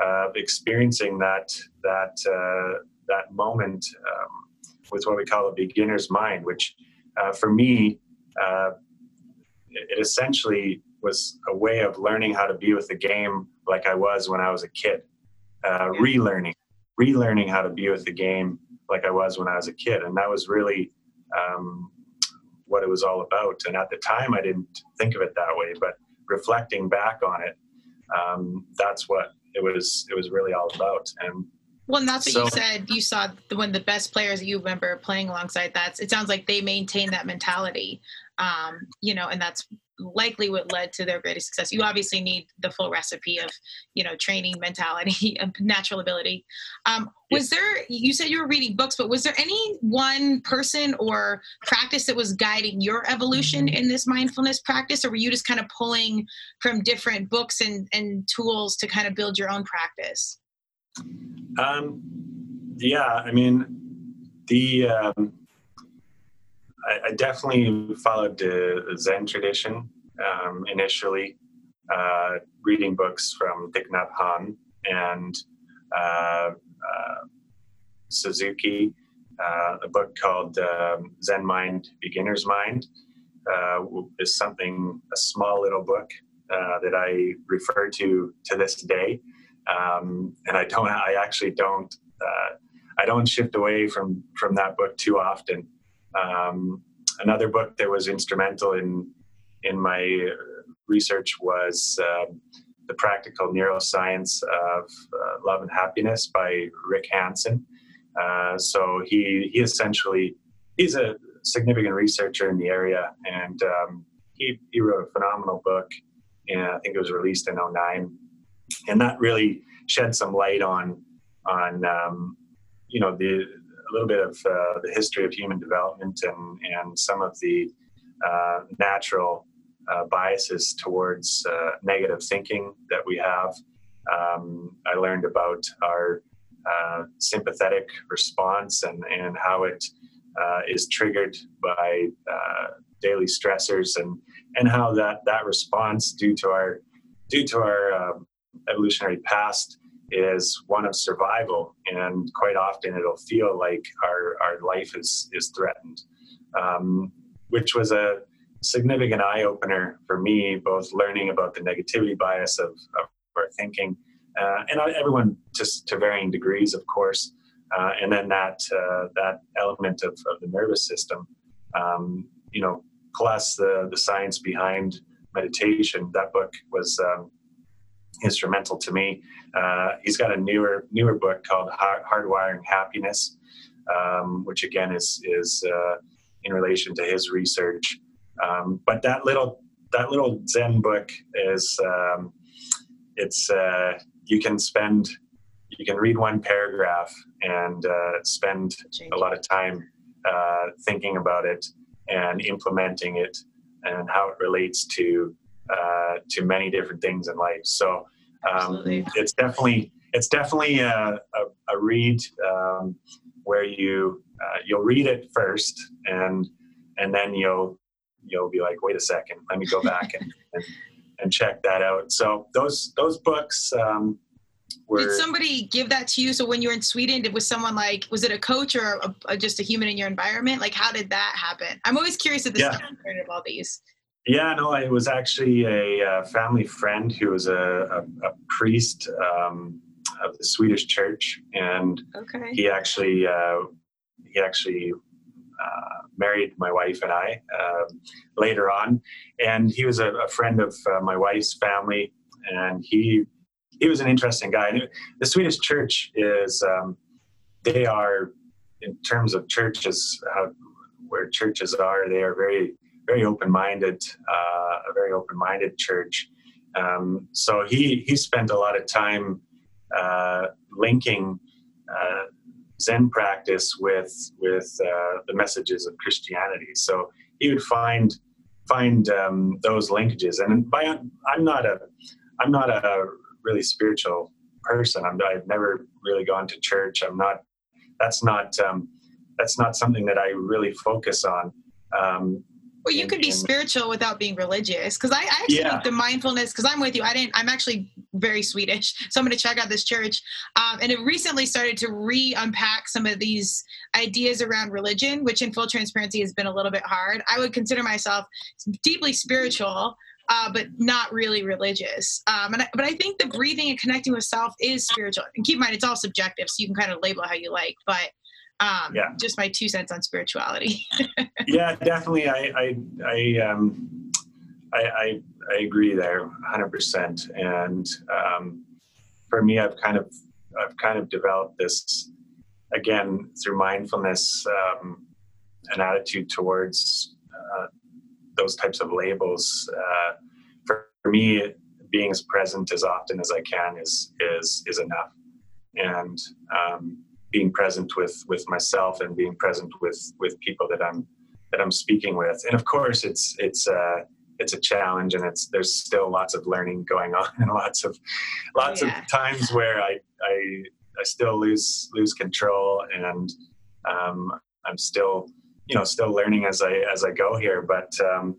uh, experiencing that that uh, that moment um, with what we call a beginner's mind, which uh, for me uh, it essentially was a way of learning how to be with the game like I was when I was a kid, uh, relearning relearning how to be with the game like I was when I was a kid, and that was really um, what it was all about. And at the time, I didn't think of it that way, but reflecting back on it, um, that's what it was it was really all about and well, and that's what so, you said. You saw of the best players that you remember playing alongside. That's it sounds like they maintain that mentality, um, you know, and that's likely what led to their greatest success. You obviously need the full recipe of, you know, training, mentality, (laughs) and natural ability. Um, was there? You said you were reading books, but was there any one person or practice that was guiding your evolution mm-hmm. in this mindfulness practice, or were you just kind of pulling from different books and and tools to kind of build your own practice? Um, yeah, I mean, the um, I, I, definitely followed the Zen tradition um, initially, uh, reading books from Thich Nhat Hanh and uh, uh, Suzuki, uh, a book called um, Zen Mind, Beginner's Mind. Uh, is something a small little book that I refer to to this day, um, and I don't. I actually don't. I don't shift away from from that book too often. Um, another book that was instrumental in in my research was um, the practical neuroscience of uh, love and happiness by Rick Hanson. Uh, so he he essentially he's a significant researcher in the area, and um, he he wrote a phenomenal book, and I think it was released in 09. and that really shed some light on on um, you know the a little bit of uh, the history of human development and and some of the uh, natural uh, biases towards uh, negative thinking that we have. Um, I learned about our uh, sympathetic response and, and how it uh, is triggered by daily stressors and, and how that, that response due to our due to our um, evolutionary past is one of survival and quite often it'll feel like our, our life is, is threatened um, which was a significant eye opener for me, both learning about the negativity bias of, of our thinking, uh, and everyone just to varying degrees, of course, uh, and then that uh, that element of, of, the nervous system, um, you know, plus the the science behind meditation. That book was um, instrumental to me. Uh, he's got a newer newer book called Hardwiring Happiness, um, which again is is uh, in relation to his research. Um, but that little that little Zen book is um, it's uh, you can spend you can read one paragraph and uh, spend a lot of time uh, thinking about it and implementing it and how it relates to uh, to many different things in life. So um, it's definitely it's definitely a, a, a read um, where you uh, you'll read it first and and then you'll you'll be like, wait a second, let me go back and, (laughs) and, and check that out. So those those books. Um, were, did somebody give that to you? So when you were in Sweden, did was someone like was it a coach or a, a, just a human in your environment? Like how did that happen? I'm always curious at the yeah. start of all these. Yeah, no, it was actually a, a family friend who was a, a, a priest um, of the Swedish church, and okay. he actually uh, he actually uh, married my wife and I uh, later on, and he was a, a friend of uh, my wife's family, and he he was an interesting guy. And the Swedish church is um, they are in terms of churches where churches are they are very very open minded uh, a very open minded church. Um, so he he spent a lot of time uh, linking uh, Zen practice with with uh, the messages of Christianity. So he would find find um, those linkages. And by I'm not a I'm not a really spiritual person. I'm, I've never really gone to church. I'm not. That's not um, that's not something that I really focus on. Um, well, you could be spiritual without being religious. Because I, I, actually yeah. the mindfulness. Because I'm with you. I didn't. I'm actually very Swedish, (laughs) so I'm going to check out this church. Um, and it recently started to re-unpack some of these ideas around religion, which, in full transparency, has been a little bit hard. I would consider myself deeply spiritual. Uh, but not really religious. Um, and I, but I think the breathing and connecting with self is spiritual. And keep in mind, it's all subjective, so you can kind of label how you like. But um, yeah. just my two cents on spirituality. (laughs) yeah, definitely. I, I, I, um, I, I, I agree there 100%. And um, for me, I've kind of, I've kind of developed this again through mindfulness, um, an attitude towards uh, those types of labels. Uh, for, for me, being as present as often as I can is is is enough. And um, being present with with myself and being present with with people that I'm that I'm speaking with. And of course, it's it's uh, it's a challenge, and it's there's still lots of learning going on, (laughs) and lots of lots yeah. of times where I I I still lose lose control, and um, I'm still you know still learning as I as I go here. But um,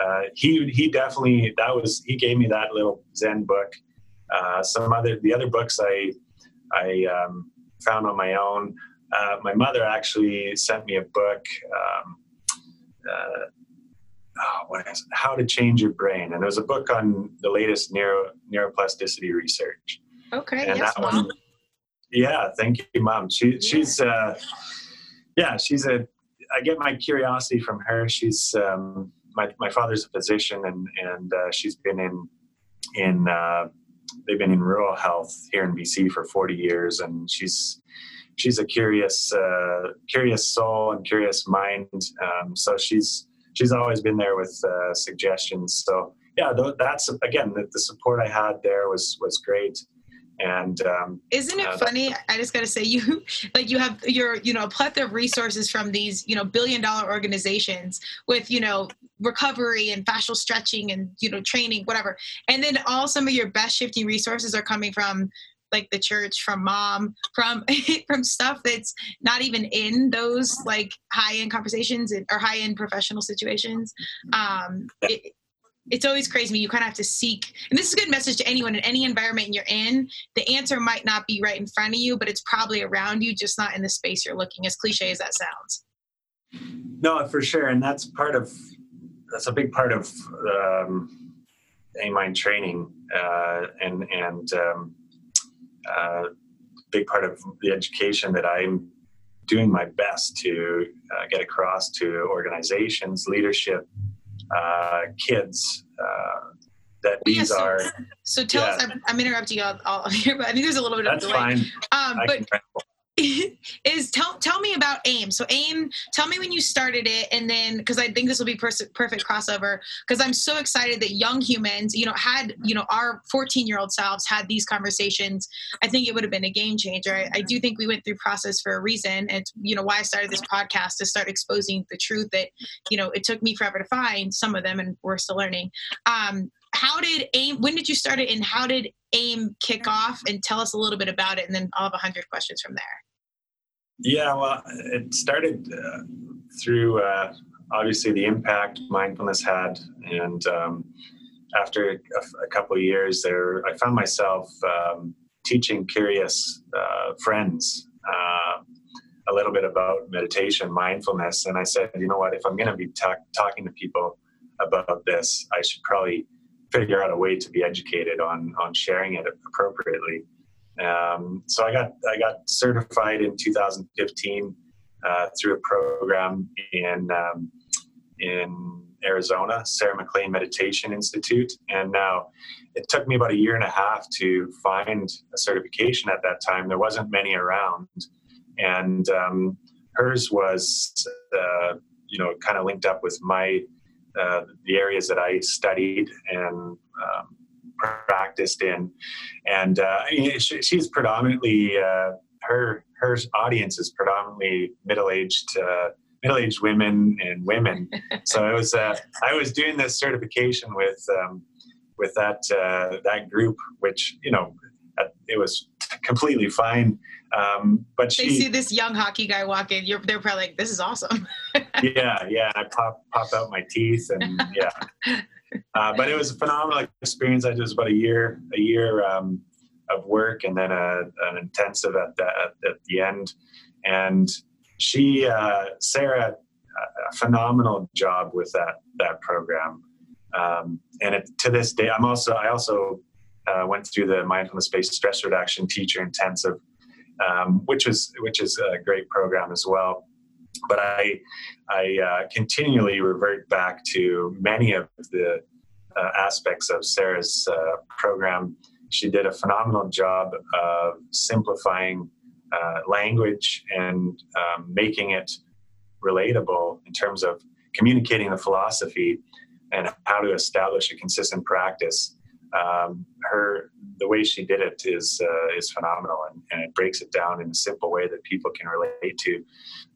uh, he he definitely that was he gave me that little Zen book. Uh, some other the other books I I um, found on my own uh, my mother actually sent me a book. Um, uh, oh, what is it? How to Change Your Brain, and it was a book on the latest neuro neuroplasticity research. Okay. And yes, mom. One, yeah, thank you, mom. She, yeah. She's, uh, yeah, she's a. I get my curiosity from her. She's um, my my father's a physician, and and uh, she's been in in uh, they've been in rural health here in BC for 40 years, and she's she's a curious uh, curious soul and curious mind. Um, so she's she's always been there with uh, suggestions. So yeah, that's again the, the, support I had there was was great. And um, isn't it uh, funny? I just got to say, (laughs) you like you have your you know a plethora of resources from these you know billion dollar organizations with you know recovery and fascial stretching and you know training whatever, and then all some of your best shifting resources are coming from like the church from mom from (laughs) from stuff that's not even in those like high end conversations or high end professional situations um it, it's always crazy. You kind of have to seek, and this is a good message to anyone in any environment you're in. The answer might not be right in front of you, but it's probably around you, just not in the space you're looking. As cliche as that sounds. No, for sure, and that's part of that's a big part of um, AIM Mind training, uh, and and um, uh, big part of the education that I'm doing my best to uh, get across to organizations, leadership, uh, kids. Uh, that these yeah, so, are. (laughs) So tell yeah. us. I'm, I'm interrupting you all, all, (laughs) here, but I think there's a little bit That's of delay. Fine. Um, but (laughs) is tell tell me about aim. So aim tell me when you started it and then because i think this will be perfect crossover because i'm so excited that young humans you know had you know our 14 year old selves had these conversations. I think it would have been a game changer. I, I, do think we went through process for a reason. And you know why i started this podcast to start exposing the truth that you know it took me forever to find some of them and we're still learning. Um how did aim when did you start it and how did aim kick off? And tell us a little bit about it and then i'll have a hundred questions from there yeah, well, it started uh, through uh, obviously the impact mindfulness had, and um, after a, couple of years there, I found myself um, teaching curious uh, friends uh, a little bit about meditation, mindfulness, and I said, you know what, if I'm going to be talk- talking to people about this, I should probably figure out a way to be educated on on sharing it appropriately. Um, so I got I got certified in 2015 uh, through a program in um, in Arizona, Sarah McLean Meditation Institute, and now it took me about a year and a half to find a certification. At that time, there wasn't many around, and um, hers was uh, you know kind of linked up with my uh, the areas that I studied and um, practiced in, and uh, she, she's predominantly uh, her her audience is predominantly middle aged uh, middle aged women and women. so I was uh, I was doing this certification with um, with that uh, that group, which you know it was completely fine. Um, but they see this young hockey guy walk in. You're, they're probably like, "This is awesome." (laughs) yeah, yeah. I pop pop out my teeth, and yeah. (laughs) Uh, but it was a phenomenal experience. I did about a year, a year um, of work, and then a, an intensive at the, at, the end. And she, uh, Sarah, a phenomenal job with that that program. Um, and it, to this day, I'm also I also uh, went through the mindfulness based stress reduction teacher intensive, um, which was which is a great program as well but I, I uh, continually revert back to many of the uh, aspects of Sarah's uh, program. She did a phenomenal job of simplifying uh, language and um, making it relatable in terms of communicating the philosophy and how to establish a consistent practice. Um, her the way she did it is uh, is phenomenal, and, and, it breaks it down in a simple way that people can relate to.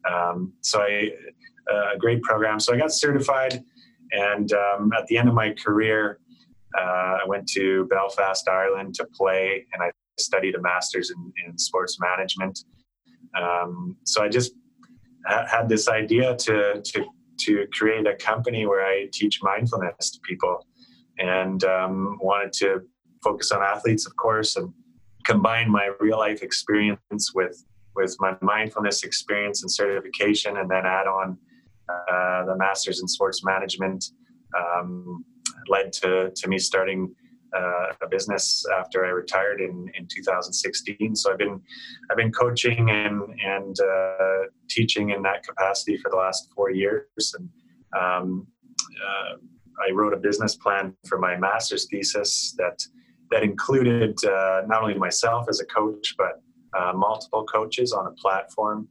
Um, so I uh, a great program. So I got certified, and um, at the end of my career, uh, I went to Belfast, Ireland, to play, and I studied a master's in, in sports management. Um, so I just ha- had this idea to to to create a company where I teach mindfulness to people, and um, wanted to focus on athletes, of course, and combine my real life experience with with my mindfulness experience and certification, and then add on uh, the master's in sports management, um, led to, to me starting uh, a business after I retired in, in 2016. So I've been I've been coaching and and uh, teaching in that capacity for the last four years, and um, uh, I wrote a business plan for my master's thesis that that included uh, not only myself as a coach, but uh, multiple coaches on a platform,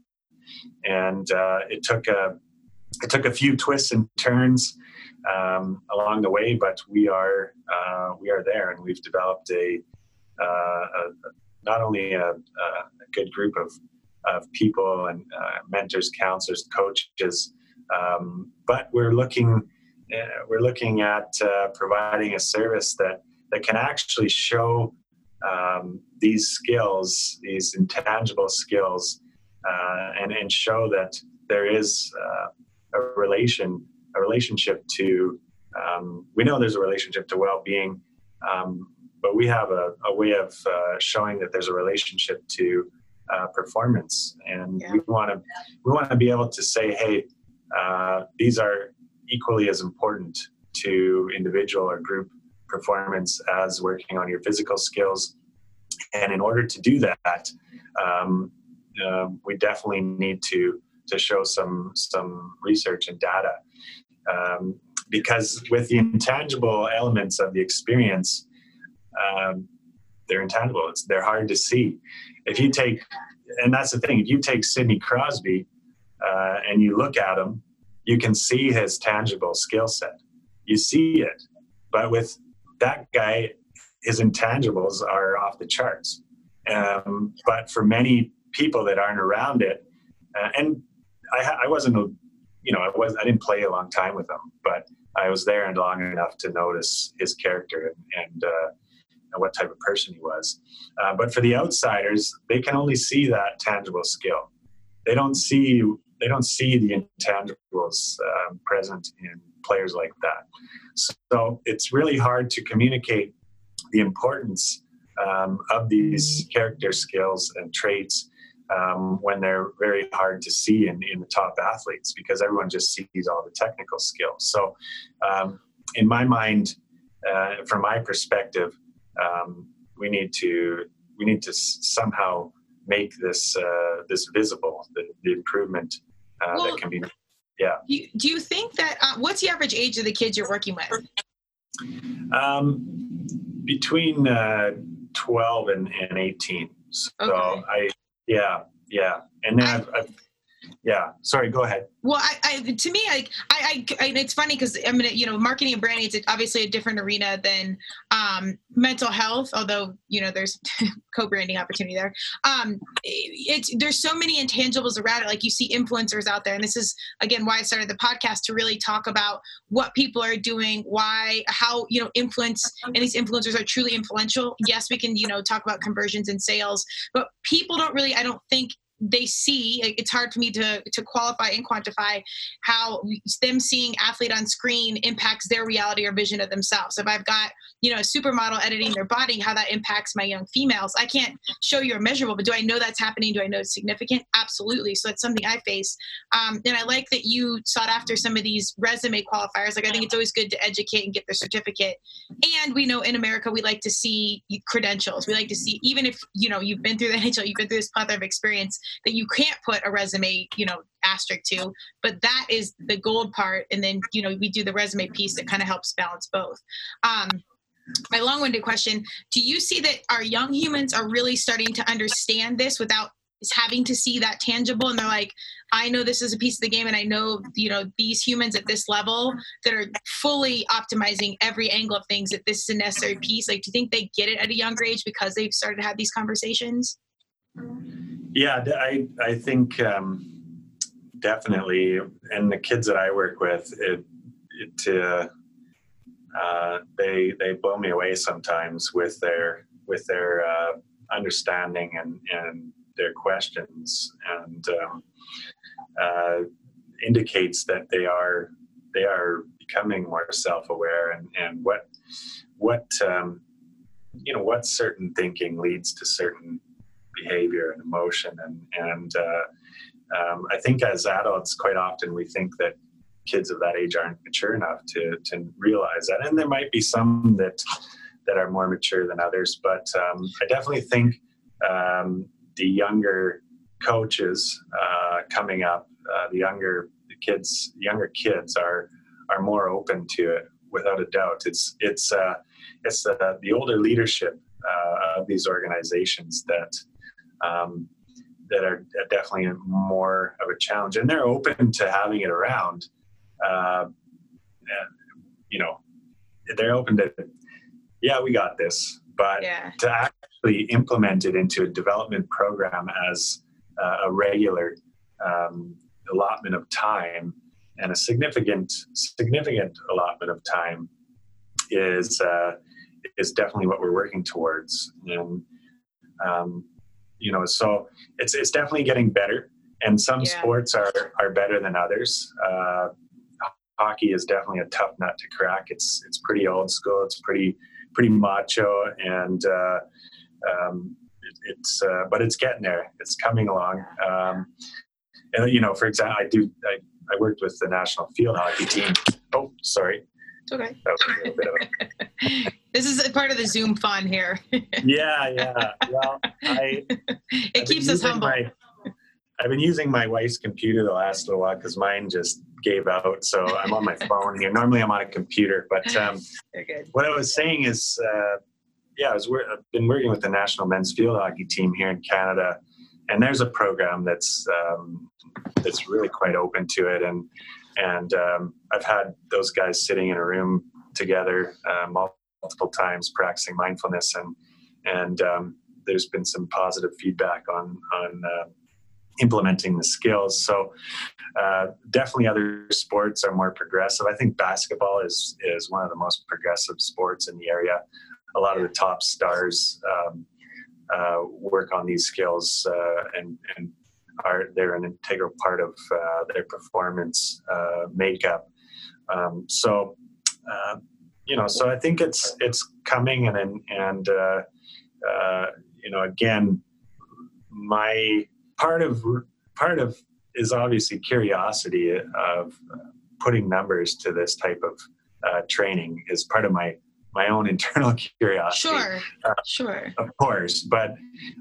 and uh, it took a it took a few twists and turns um, along the way, but we are uh, we are there, and we've developed a, uh, a not only a, a, good group of of people and uh, mentors, counselors, coaches, um, but we're looking we're looking at uh, providing a service that that can actually show um, these skills, these intangible skills, uh, and and show that there is a relation a relationship to um, we know there's a relationship to well-being um, but we have a, a way of uh, showing that there's a relationship to uh, performance and yeah. we want to we want to be able to say hey uh, these are equally as important to individual or group performance as working on your physical skills and in order to do that um, uh, we definitely need to to show some some research and data um, because with the intangible elements of the experience, um, they're intangible. It's, they're hard to see. If you take, and that's the thing, if you take Sidney Crosby uh, and you look at him, you can see his tangible skill set. You see it. But with that guy, his intangibles are off the charts. Um, but for many people that aren't around it, uh, and I, I wasn't a you know, I was I didn't play a long time with him, but I was there and long enough to notice his character and, and, uh, and what type of person he was. Uh, but for the outsiders, they can only see that tangible skill. They don't see they don't see the intangibles um, present in players like that. So it's really hard to communicate the importance um, of these character skills and traits um, when they're very hard to see in, in the top athletes because everyone just sees all the technical skills. So, um, in my mind, uh, from my perspective, um, we need to we need to somehow make this uh, this visible, the, the improvement uh, well, that can be. Yeah. Do you, do you think that uh, what's the average age of the kids you're working with? Um, between uh, 12 and, and 18. So okay. I yeah, yeah. And then I, I've, I've yeah sorry go ahead. Well i, I to me I, I, I it's funny because i mean you know marketing and branding is obviously a different arena than um, mental health although you know there's (laughs) co-branding opportunity there. Um, it's there's so many intangibles around it like you see influencers out there and this is again why i started the podcast to really talk about what people are doing why how you know influence and these influencers are truly influential. Yes we can you know talk about conversions and sales but people don't really i don't think they see it's hard for me to to qualify and quantify how them seeing athlete on screen impacts their reality or vision of themselves. If i've got you know a supermodel editing their body how that impacts my young females. I can't show you a measurable but do i know that's happening? Do i know it's significant? Absolutely. So it's something i face. Um, and i like that you sought after some of these resume qualifiers. Like i think it's always good to educate and get their certificate. And we know in america we like to see credentials. We like to see even if you know you've been through the nhl you've been through this plethora of experience that you can't put a resume, you know, asterisk to, but that is the gold part. And then, you know, we do the resume piece that kind of helps balance both. Um, my long-winded question do you see that our young humans are really starting to understand this without having to see that tangible and they're like i know this is a piece of the game and i know you know these humans at this level that are fully optimizing every angle of things that this is a necessary piece like do you think they get it at a younger age because they've started to have these conversations yeah, I I think um, definitely, and the kids that I work with, it, it uh, uh, they they blow me away sometimes with their with their uh, understanding and and their questions and um, uh, indicates that they are they are becoming more self-aware and and what what um, you know what certain thinking leads to certain behavior and emotion and and uh, um, I think as adults, quite often we think that kids of that age aren't mature enough to to realize that, and there might be some that that are more mature than others. But um, I definitely think um, the younger coaches uh, coming up, uh, the younger the kids, younger kids are are more open to it without a doubt. It's it's uh, it's uh, the older leadership uh, of these organizations that um, that are definitely more of a challenge, and they're open to having it around. Uh, you know, they're open to, yeah, we got this, but Yeah. to actually implement it into a development program as uh, a regular um, allotment of time and a significant significant allotment of time is uh, is definitely what we're working towards and um, you know so it's it's definitely getting better. And some Yeah. sports are are better than others. Uh, hockey is definitely a tough nut to crack. It's it's pretty old school. It's pretty pretty macho and uh, um, it, it's uh, but it's getting there. It's coming along. Um, and you know for example i do I, I worked with the national field hockey team. Oh sorry It's okay. a bit of a (laughs) This is a part of the Zoom fun here. (laughs) yeah yeah well i it I've keeps us humble. my- i've been using my wife's computer the last little while because mine just gave out so i'm on my phone here normally i'm on a computer but um, (laughs) what I was saying is, uh, yeah, I was I've been working with the national men's field hockey team here in Canada, and there's a program that's um, that's really quite open to it, and and um, I've had those guys sitting in a room together uh, multiple times practicing mindfulness, and and um, there's been some positive feedback on on uh, implementing the skills. So uh, definitely other sports are more progressive. I think basketball is is one of the most progressive sports in the area. A lot of the top stars um, uh, work on these skills uh, and and are they're an integral part of uh, their performance uh, makeup. Um, so uh, you know, so I think it's it's coming and and, uh, uh, you know again, my part of part of is obviously curiosity of putting numbers to this type of uh, training is part of my my own (laughs) internal curiosity Sure. Uh, Sure. of course but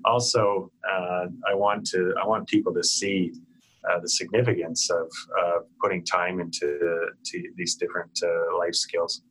also uh, i want to i want people to see uh, the significance of uh, putting time into to these different uh, life skills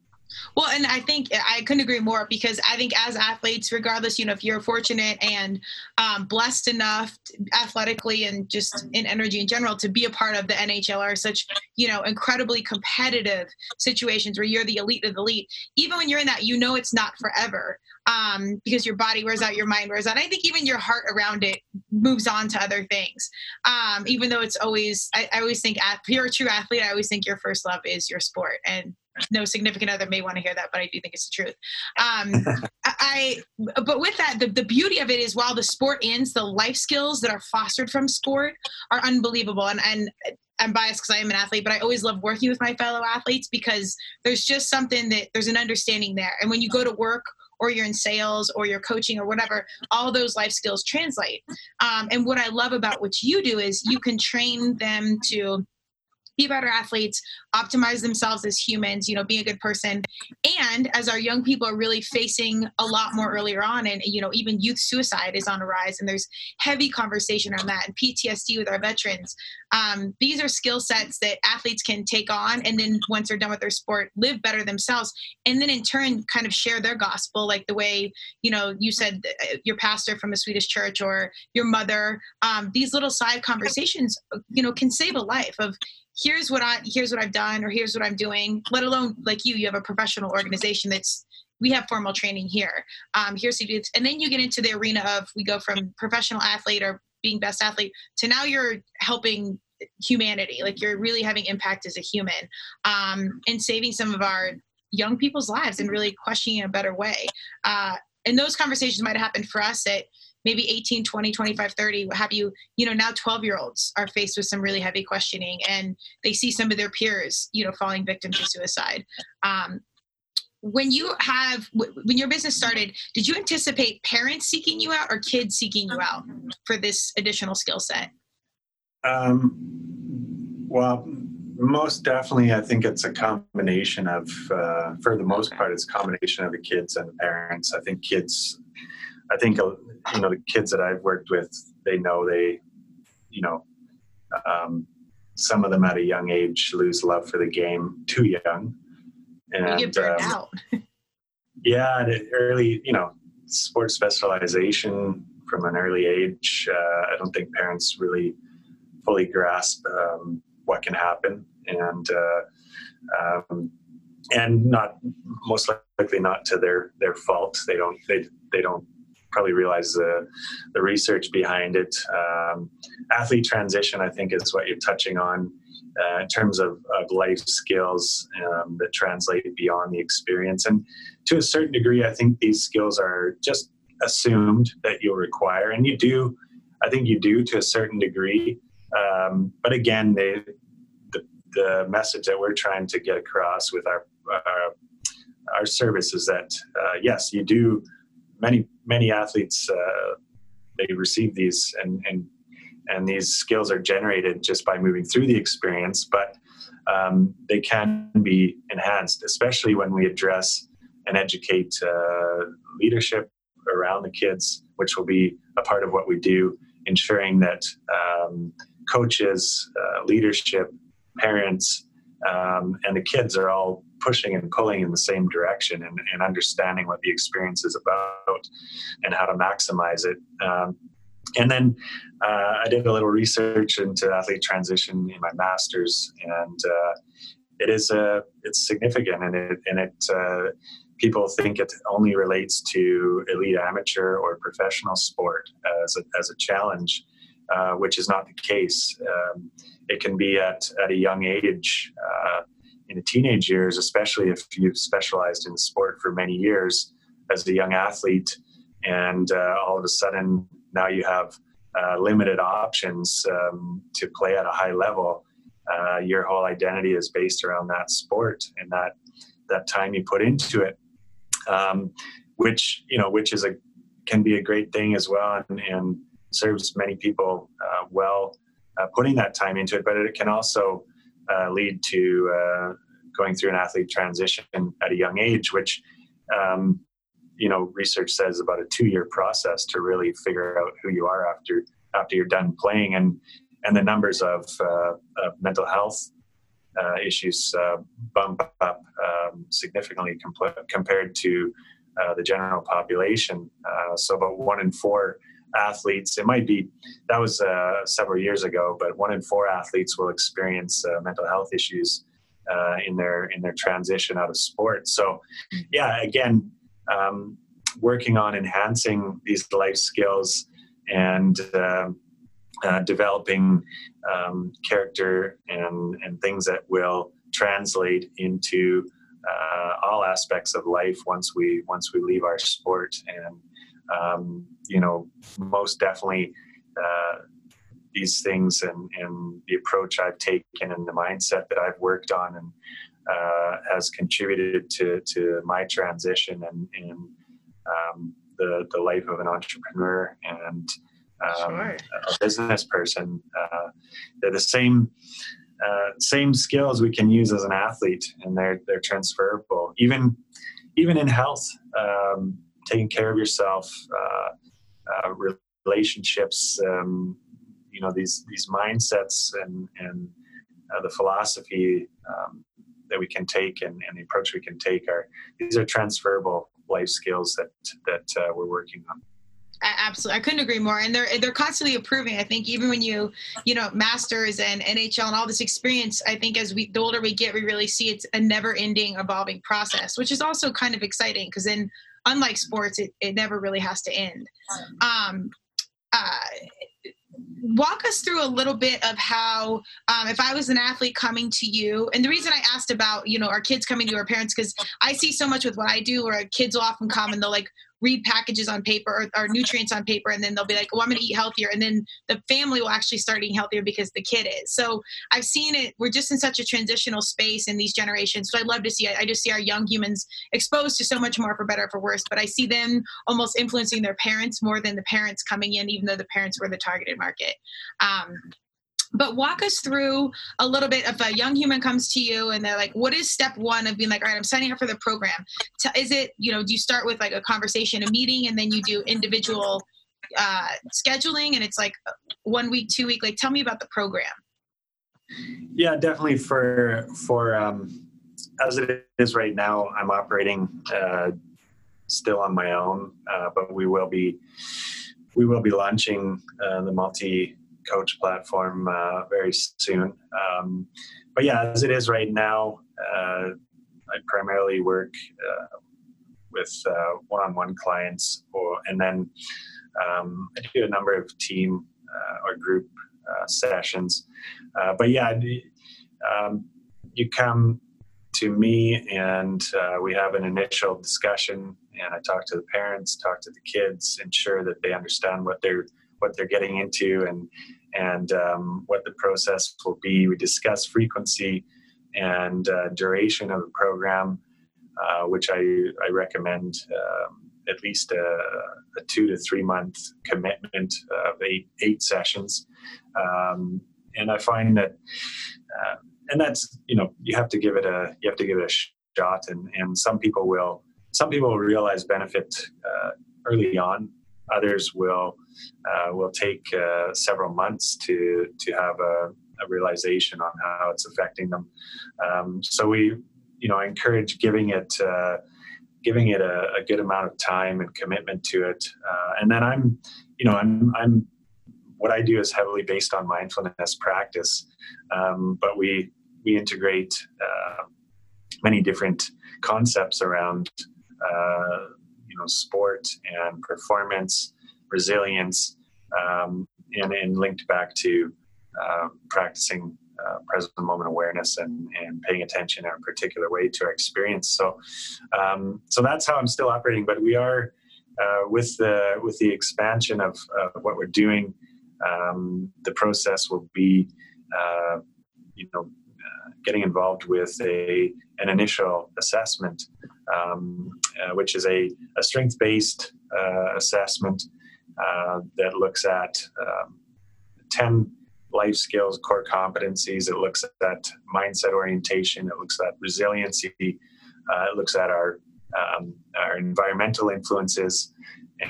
Well, and I think I couldn't agree more because I think as athletes, regardless, you know, if you're fortunate and um, blessed enough athletically and just in energy in general to be a part of the NHL are such, you know, incredibly competitive situations where you're the elite of the elite. Even when you're in that, you know, it's not forever um, because your body wears out, your mind wears out. I think even your heart around it moves on to other things. Um, even though it's always, I, I always think, if you're a true athlete, I always think your first love is your sport. And no significant other may want to hear that, but I do think it's the truth. Um, (laughs) I, but with that, the, the beauty of it is while the sport ends, the life skills that are fostered from sport are unbelievable. And, and I'm biased because I am an athlete, but I always love working with my fellow athletes because there's just something that there's an understanding there. And when you go to work or you're in sales or you're coaching or whatever, all those life skills translate. Um, and what I love about what you do is you can train them to be better athletes, optimize themselves as humans, you know, be a good person. And as our young people are really facing a lot more earlier on, and, you know, even youth suicide is on a rise, and there's heavy conversation on that, and PTSD with our veterans. Um, these are skill sets that athletes can take on, and then once they're done with their sport, live better themselves, and then in turn, kind of share their gospel, like the way, you know, you said uh, your pastor from a Swedish church or your mother. Um, these little side conversations, you know, can save a life of here's what I here's what I've done or here's what I'm doing. Let alone like you, you have a professional organization that's we have formal training here. Um, here's you do and then you get into the arena of we go from professional athlete or being best athlete to now you're helping humanity. Like you're really having impact as a human um, and saving some of our young people's lives and really questioning in a better way. Uh, and those conversations might have happened for us at maybe 18 20 25 30 what have you. You know now 12 year olds are faced with some really heavy questioning and they see some of their peers you know falling victim to suicide. Um, when you have when your business started did you anticipate parents seeking you out or kids seeking you out for this additional skill set? Um, well most definitely i think it's a combination of uh, for the most part it's a combination of the kids and the parents. I think kids i think uh, you know the kids that i've worked with they know they you know um, some of them at a young age lose love for the game too young and you get burned um, out. (laughs) yeah, early, you know, sports specialization from an early age. Uh, I don't think parents really fully grasp um, what can happen, and uh, um, and not most likely not to their their fault. They don't they they don't probably realize the the research behind it. Um, athlete transition, I think, is what you're touching on uh, in terms of, of life skills um, that translate beyond the experience. And to a certain degree, I think these skills are just assumed that you'll require, and you do. I think you do to a certain degree. Um, but again, they, the, the message that we're trying to get across with our our, our service is that uh, yes, you do. Many many athletes uh, they receive these and and and these skills are generated just by moving through the experience but um, they can be enhanced especially when we address and educate uh, leadership around the kids which will be a part of what we do ensuring that um, coaches uh, leadership parents um, and the kids are all pushing and pulling in the same direction and, and, understanding what the experience is about and how to maximize it um, and then uh, I did a little research into athlete transition in my master's, and uh, it is a uh, it's significant, and it and it uh, people think it only relates to elite amateur or professional sport as a, as a challenge, uh, which is not the case. Um, it can be at at a young age. Uh, in the teenage years, especially if you've specialized in sport for many years as a young athlete, and all of a sudden now you have uh, limited options um, to play at a high level. Uh, your whole identity is based around that sport and that that time you put into it, um, which you know, which is a can be a great thing as well, and, and serves many people uh, well uh, putting that time into it. But it can also uh, lead to uh, going through an athlete transition at a young age, which um, you know research says about a two year process to really figure out who you are after after you're done playing and and the numbers of, uh, of mental health uh, issues uh, bump up um, significantly comp- compared to uh, the general population. So about one in four athletes, it might be that was uh, several years ago, but one in four athletes will experience mental health issues in their in their transition out of sport. So, yeah, again, um, working on enhancing these life skills and uh, uh, developing um, character and, and things that will translate into uh, all aspects of life once we once we leave our sport and um, you know most definitely uh, these things and, and the approach I've taken and the mindset that I've worked on and uh, has contributed to, to my transition and, and um, the, the life of an entrepreneur and um, sure. a business person. Uh, they're the same uh, same skills we can use as an athlete, and they're they're transferable. Even even in health, um, taking care of yourself, uh, uh relationships. Um, you know these these mindsets and and uh, the philosophy um, that we can take and, and the approach we can take are these are transferable life skills that that uh, we're working on. Absolutely. I couldn't agree more. And they're they're constantly improving. I think even when you you know masters and nhl and all this experience i think as we the older we get we really see it's a never ending evolving process which is also kind of exciting because then unlike sports it, it never really has to end. Um, uh, walk us through a little bit of how um, if i was an athlete coming to you and the reason i asked about you know our kids coming to our parents because i see so much with what i do where kids will often come and they'll like read packages on paper or, or nutrients on paper and then they'll be like, "Oh, I'm going to eat healthier," and then the family will actually start eating healthier because the kid is. So I've seen it. We're just in such a transitional space in these generations. So I love to see. I just see our young humans exposed to so much more for better or for worse. But I see them almost influencing their parents more than the parents coming in, even though the parents were the targeted market. Um, but walk us through a little bit if a young human comes to you and they're like what is step one of being like all right i'm signing up for the program? Is it you know do you start with like a conversation a meeting and then you do individual uh, scheduling and it's like one week two week? Like tell me about the program. Yeah definitely for for um, as it is right now i'm operating uh, still on my own uh, but we will be we will be launching uh, the multi coach platform uh, very soon. Um, but yeah, as it is right now, uh, I primarily work uh, with uh, one-on-one clients, or and then um, I do a number of team uh, or group uh, sessions. but yeah, um, you come to me and we have an initial discussion and I talk to the parents, talk to the kids, ensure that they understand what they're what they're getting into and and um, what the process will be. We discuss frequency and uh, duration of the program, uh, which I, I recommend um, at least a, a, two to three month commitment of eight eight sessions. Um, and I find that, uh, and that's you know you have to give it a you have to give it a shot, and and some people will some people will realize benefit uh, early on Others will uh, will take uh, several months to to have a, a, realization on how it's affecting them. Um, so we, you know, encourage giving it uh, giving it a, a, good amount of time and commitment to it. Uh, and then I'm, you know, I'm I'm what I do is heavily based on mindfulness practice, um, but we we integrate uh, many different concepts around uh, know sport and performance, resilience, um, and, and linked back to uh, practicing uh, present moment awareness and, and paying attention in a particular way to our experience. So, um, so that's how I'm still operating. But we are uh, with the with the expansion of, of what we're doing. Um, the process will be, uh, you know, getting involved with a an initial assessment um, uh, which is a, a strength based uh, assessment uh, that looks at um, 10 life skills, core competencies. It looks at mindset orientation, it looks at resiliency, uh, it looks at our, um, our environmental influences,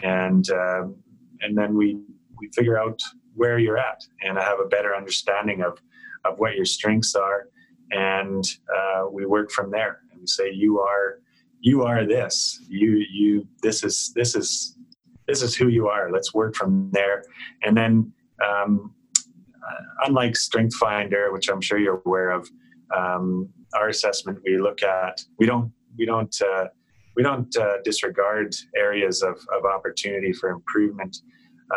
and, um, and then we, we figure out where you're at and have a better understanding of, of what your strengths are. And uh, we work from there. And we say, you are you are this. You you this is this is this is who you are. Let's work from there. And then um, uh, unlike strength finder which i'm sure you're aware of um, our assessment we look at we don't we don't uh, we don't uh, disregard areas of, of opportunity for improvement.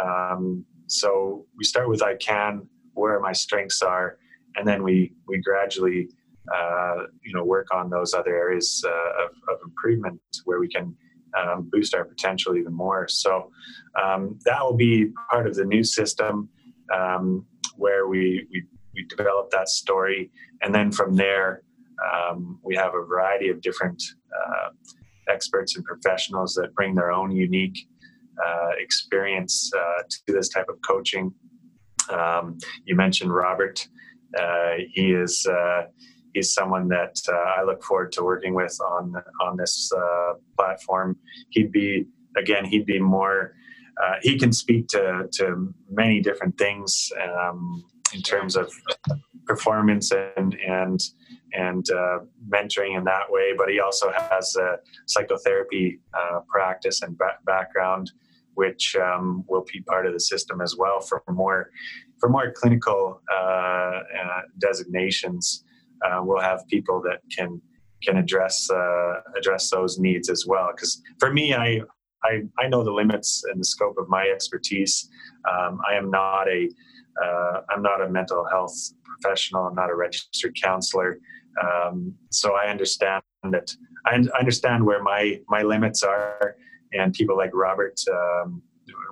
Um, so we start with i can where my strengths are and then we we gradually uh, you know work on those other areas uh, of, of, improvement where we can um, boost our potential even more. So um, that will be part of the new system um, where we, we we develop that story, and then from there um, we have a variety of different uh, experts and professionals that bring their own unique uh, experience uh, to this type of coaching. Um, you mentioned Robert. Uh, he is he's someone that uh, I look forward to working with on on this uh, platform. He'd be again, he'd be more. Uh, he can speak to to many different things um, in terms of performance and and and uh, mentoring in that way. But he also has a psychotherapy uh, practice and ba- background, which um, will be part of the system as well for more for more clinical uh, designations uh, we'll have people that can can address uh, address those needs as well. Because for me, I, I, I know the limits and the scope of my expertise. Um, I am not a uh, I'm not a mental health professional. I'm not a registered counselor. Um, so I understand that I understand where my my limits are, and people like Robert, um,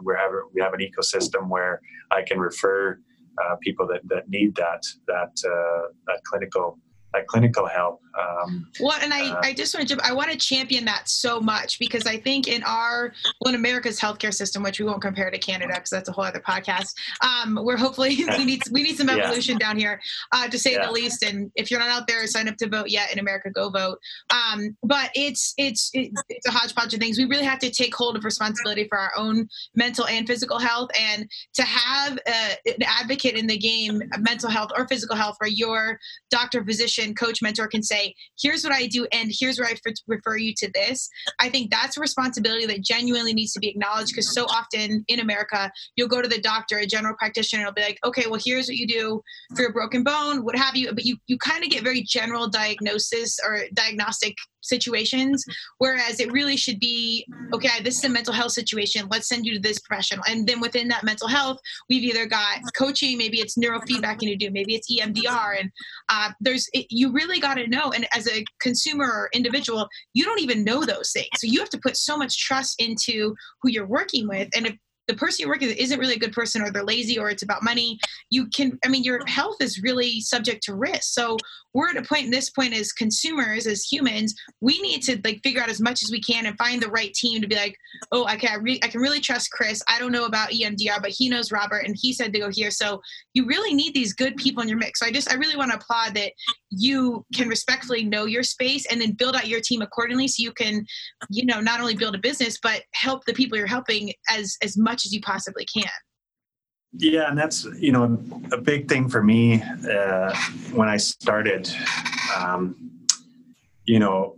we have we have an ecosystem where I can refer uh, people that, that need that that uh, that clinical that clinical help. Um, well, and I, uh, I just want to I want to champion that so much because I think in our well in America's healthcare system, which we won't compare to Canada because that's a whole other podcast. Um, where hopefully (laughs) we need we need some evolution yeah. down here, uh, to say yeah. the least. And if you're not out there, sign up to vote yet in America, go vote. Um, but it's it's it's a hodgepodge of things. We really have to take hold of responsibility for our own mental and physical health, and to have uh, an advocate in the game, mental health or physical health, where your doctor, physician coach, mentor can say, here's what I do, and here's where I refer you to this. I think that's a responsibility that genuinely needs to be acknowledged because so often in America, you'll go to the doctor, a general practitioner, will be like, okay, well, here's what you do for a broken bone, what have you. But you, you kind of get very general diagnosis or diagnostic situations whereas it really should be okay this is a mental health situation let's send you to this professional. And then within that mental health we've either got coaching maybe it's neurofeedback you do maybe it's emdr and uh, there's it, you really got to know and as a consumer or individual you don't even know those things. So you have to put so much trust into who you're working with and if the person you're working with isn't really a good person or they're lazy or it's about money you can i mean your health is really subject to risk. So we're at a point in this point as consumers as humans we need to like figure out as much as we can and find the right team to be like oh okay I, re- I can really trust Kris. I don't know about emdr but he knows robert and he said to go here. So you really need these good people in your mix. So i just i really want to applaud that you can respectfully know your space and then build out your team accordingly so you can you know not only build a business but help the people you're helping as as much as you possibly can yeah, and that's you know a big thing for me uh, when I started. Um, you know,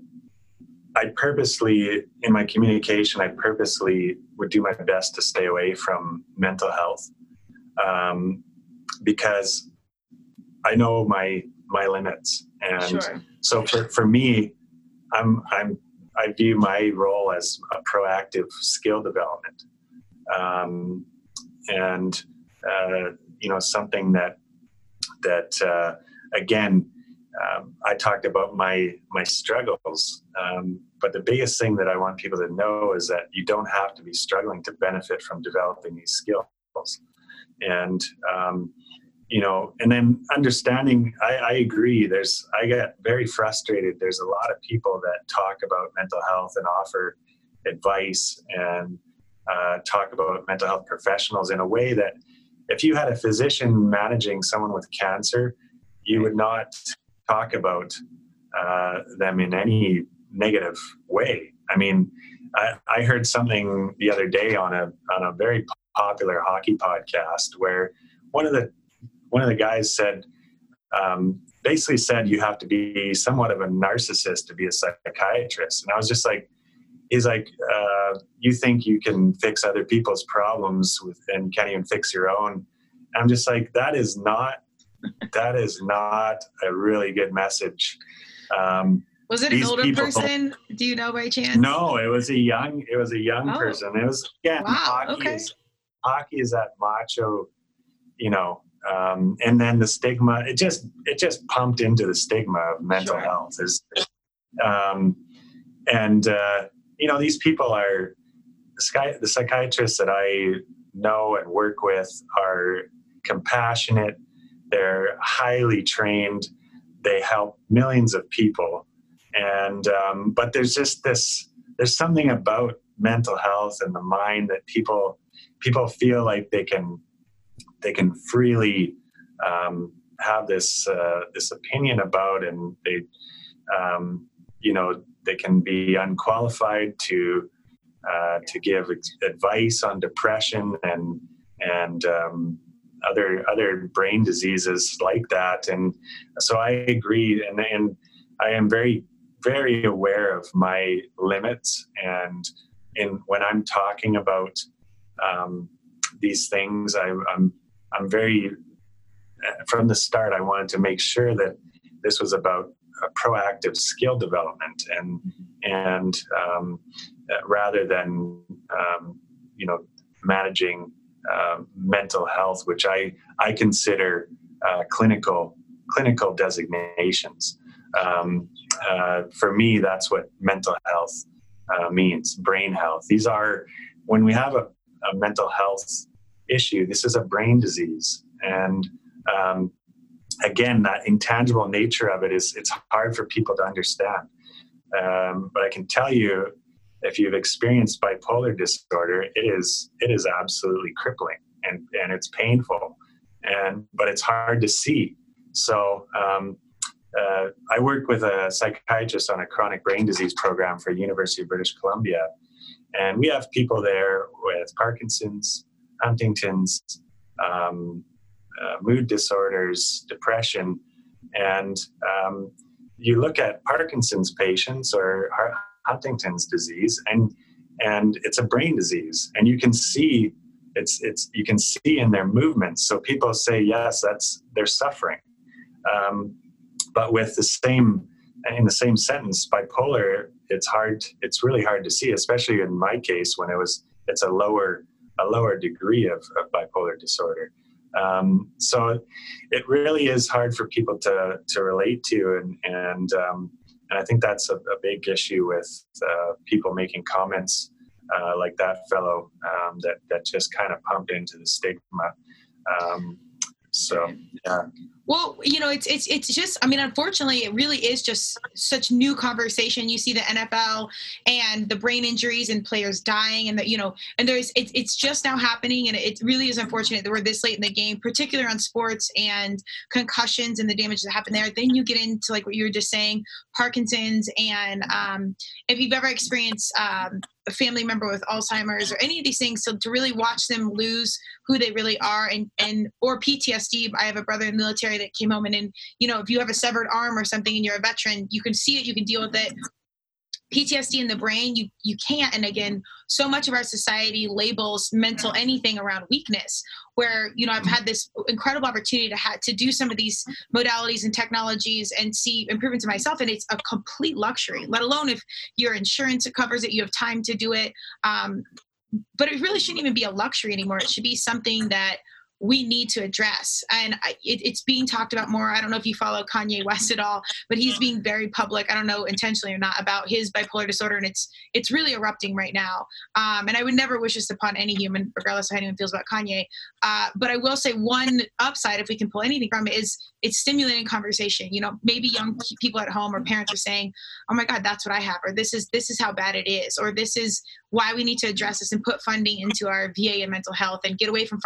I purposely in my communication, I purposely would do my best to stay away from mental health um, because I know my my limits, and sure. so for for me, I'm I'm I view my role as a proactive skill development, um, and uh, you know something that that uh, again um, I talked about my my struggles, um, but the biggest thing that I want people to know is that you don't have to be struggling to benefit from developing these skills, and um, you know, and then understanding. I, I, agree. There's I get very frustrated. There's a lot of people that talk about mental health and offer advice and uh, talk about mental health professionals in a way that if you had a physician managing someone with cancer, you would not talk about uh, them in any negative way. I mean, I, I, heard something the other day on a on a very popular hockey podcast where one of the one of the guys said um, basically said you have to be somewhat of a narcissist to be a psychiatrist, and I was just like, he's like, uh, you think you can fix other people's problems with, and can't even fix your own. I'm just like, that is not, that is not a really good message. Um, was it an older people, person? Do you know by chance? No, it was a young, it was a young oh. person. It was again, wow, hockey okay. is hockey is that macho, you know, um, and then the stigma. It just it just pumped into the stigma of mental sure. health. Is um, and uh, you know these people are the, psychiatrists that I know and work with are compassionate. They're highly trained. They help millions of people. And um, but there's just this there's something about mental health and the mind that people people feel like they can they can freely um, have this uh, this opinion about and they um, you know they can be unqualified to uh, to give advice on depression and and um, other other brain diseases like that. And so I agree, and and I am very very aware of my limits and in when I'm talking about um, these things, I, I'm I'm very from the start. I wanted to make sure that this was about proactive skill development and and um, rather than um, you know managing uh, mental health, which I I consider uh, clinical clinical designations. Um, uh, for me, that's what mental health uh, means brain health. These are, when we have a, a, mental health issue, this is a brain disease. And um, again, that intangible nature of it is it's hard for people to understand. Um, but I can tell you, if you've experienced bipolar disorder, it is it is absolutely crippling and, and it's painful. And but it's hard to see. So um, uh, I work with a psychiatrist on a chronic brain disease program for University of British Columbia, and we have people there with Parkinson's, Huntington's, um, uh, mood disorders, depression, and um, you look at Parkinson's patients or Huntington's disease, and and it's a brain disease, and you can see it's it's you can see in their movements. So people say yes, that's they're suffering. Um, but with the same in the same sentence bipolar it's hard it's really hard to see especially in my case when it was it's a lower a lower degree of, of bipolar disorder um, so it really is hard for people to to relate to and and um, and I think that's a, a big issue with uh, people making comments uh, like that fellow um, that that just kind of pumped into the stigma. Um, so yeah. Well, you know, it's it's it's just. I mean, unfortunately, it really is just such new conversation. You see the NFL and the brain injuries and players dying, and that you know, and there's it's it's just now happening, and it really is unfortunate that we're this late in the game, particularly on sports and concussions and the damage that happened there. Then you get into like what you were just saying, Parkinson's, and um, if you've ever experienced um, a family member with Alzheimer's or any of these things, so to really watch them lose who they really are and and or PTSD. I have a brother in the military that came home and and you know if you have a severed arm or something and you're a veteran, you can see it, you can deal with it. PTSD in the brain, you you can't. And again, so much of our society labels mental anything around weakness. Where you know I've had this incredible opportunity to have to do some of these modalities and technologies and see improvements in myself, and it's a complete luxury. Let alone if your insurance covers it, you have time to do it. Um, but it really shouldn't even be a luxury anymore. It should be something that we need to address. And it, it's being talked about more. I don't know if you follow Kanye West at all, but he's being very public. I don't know intentionally or not about his bipolar disorder, and it's it's really erupting right now. Um, and I would never wish this upon any human, regardless of how anyone feels about Kanye. Uh, but I will say one upside, if we can pull anything from it, is it's stimulating conversation. You know, maybe young people at home or parents are saying, "Oh my God, that's what I have," or "This is this is how bad it is," or "This is why we need to address this and put funding into our VA and mental health and get away from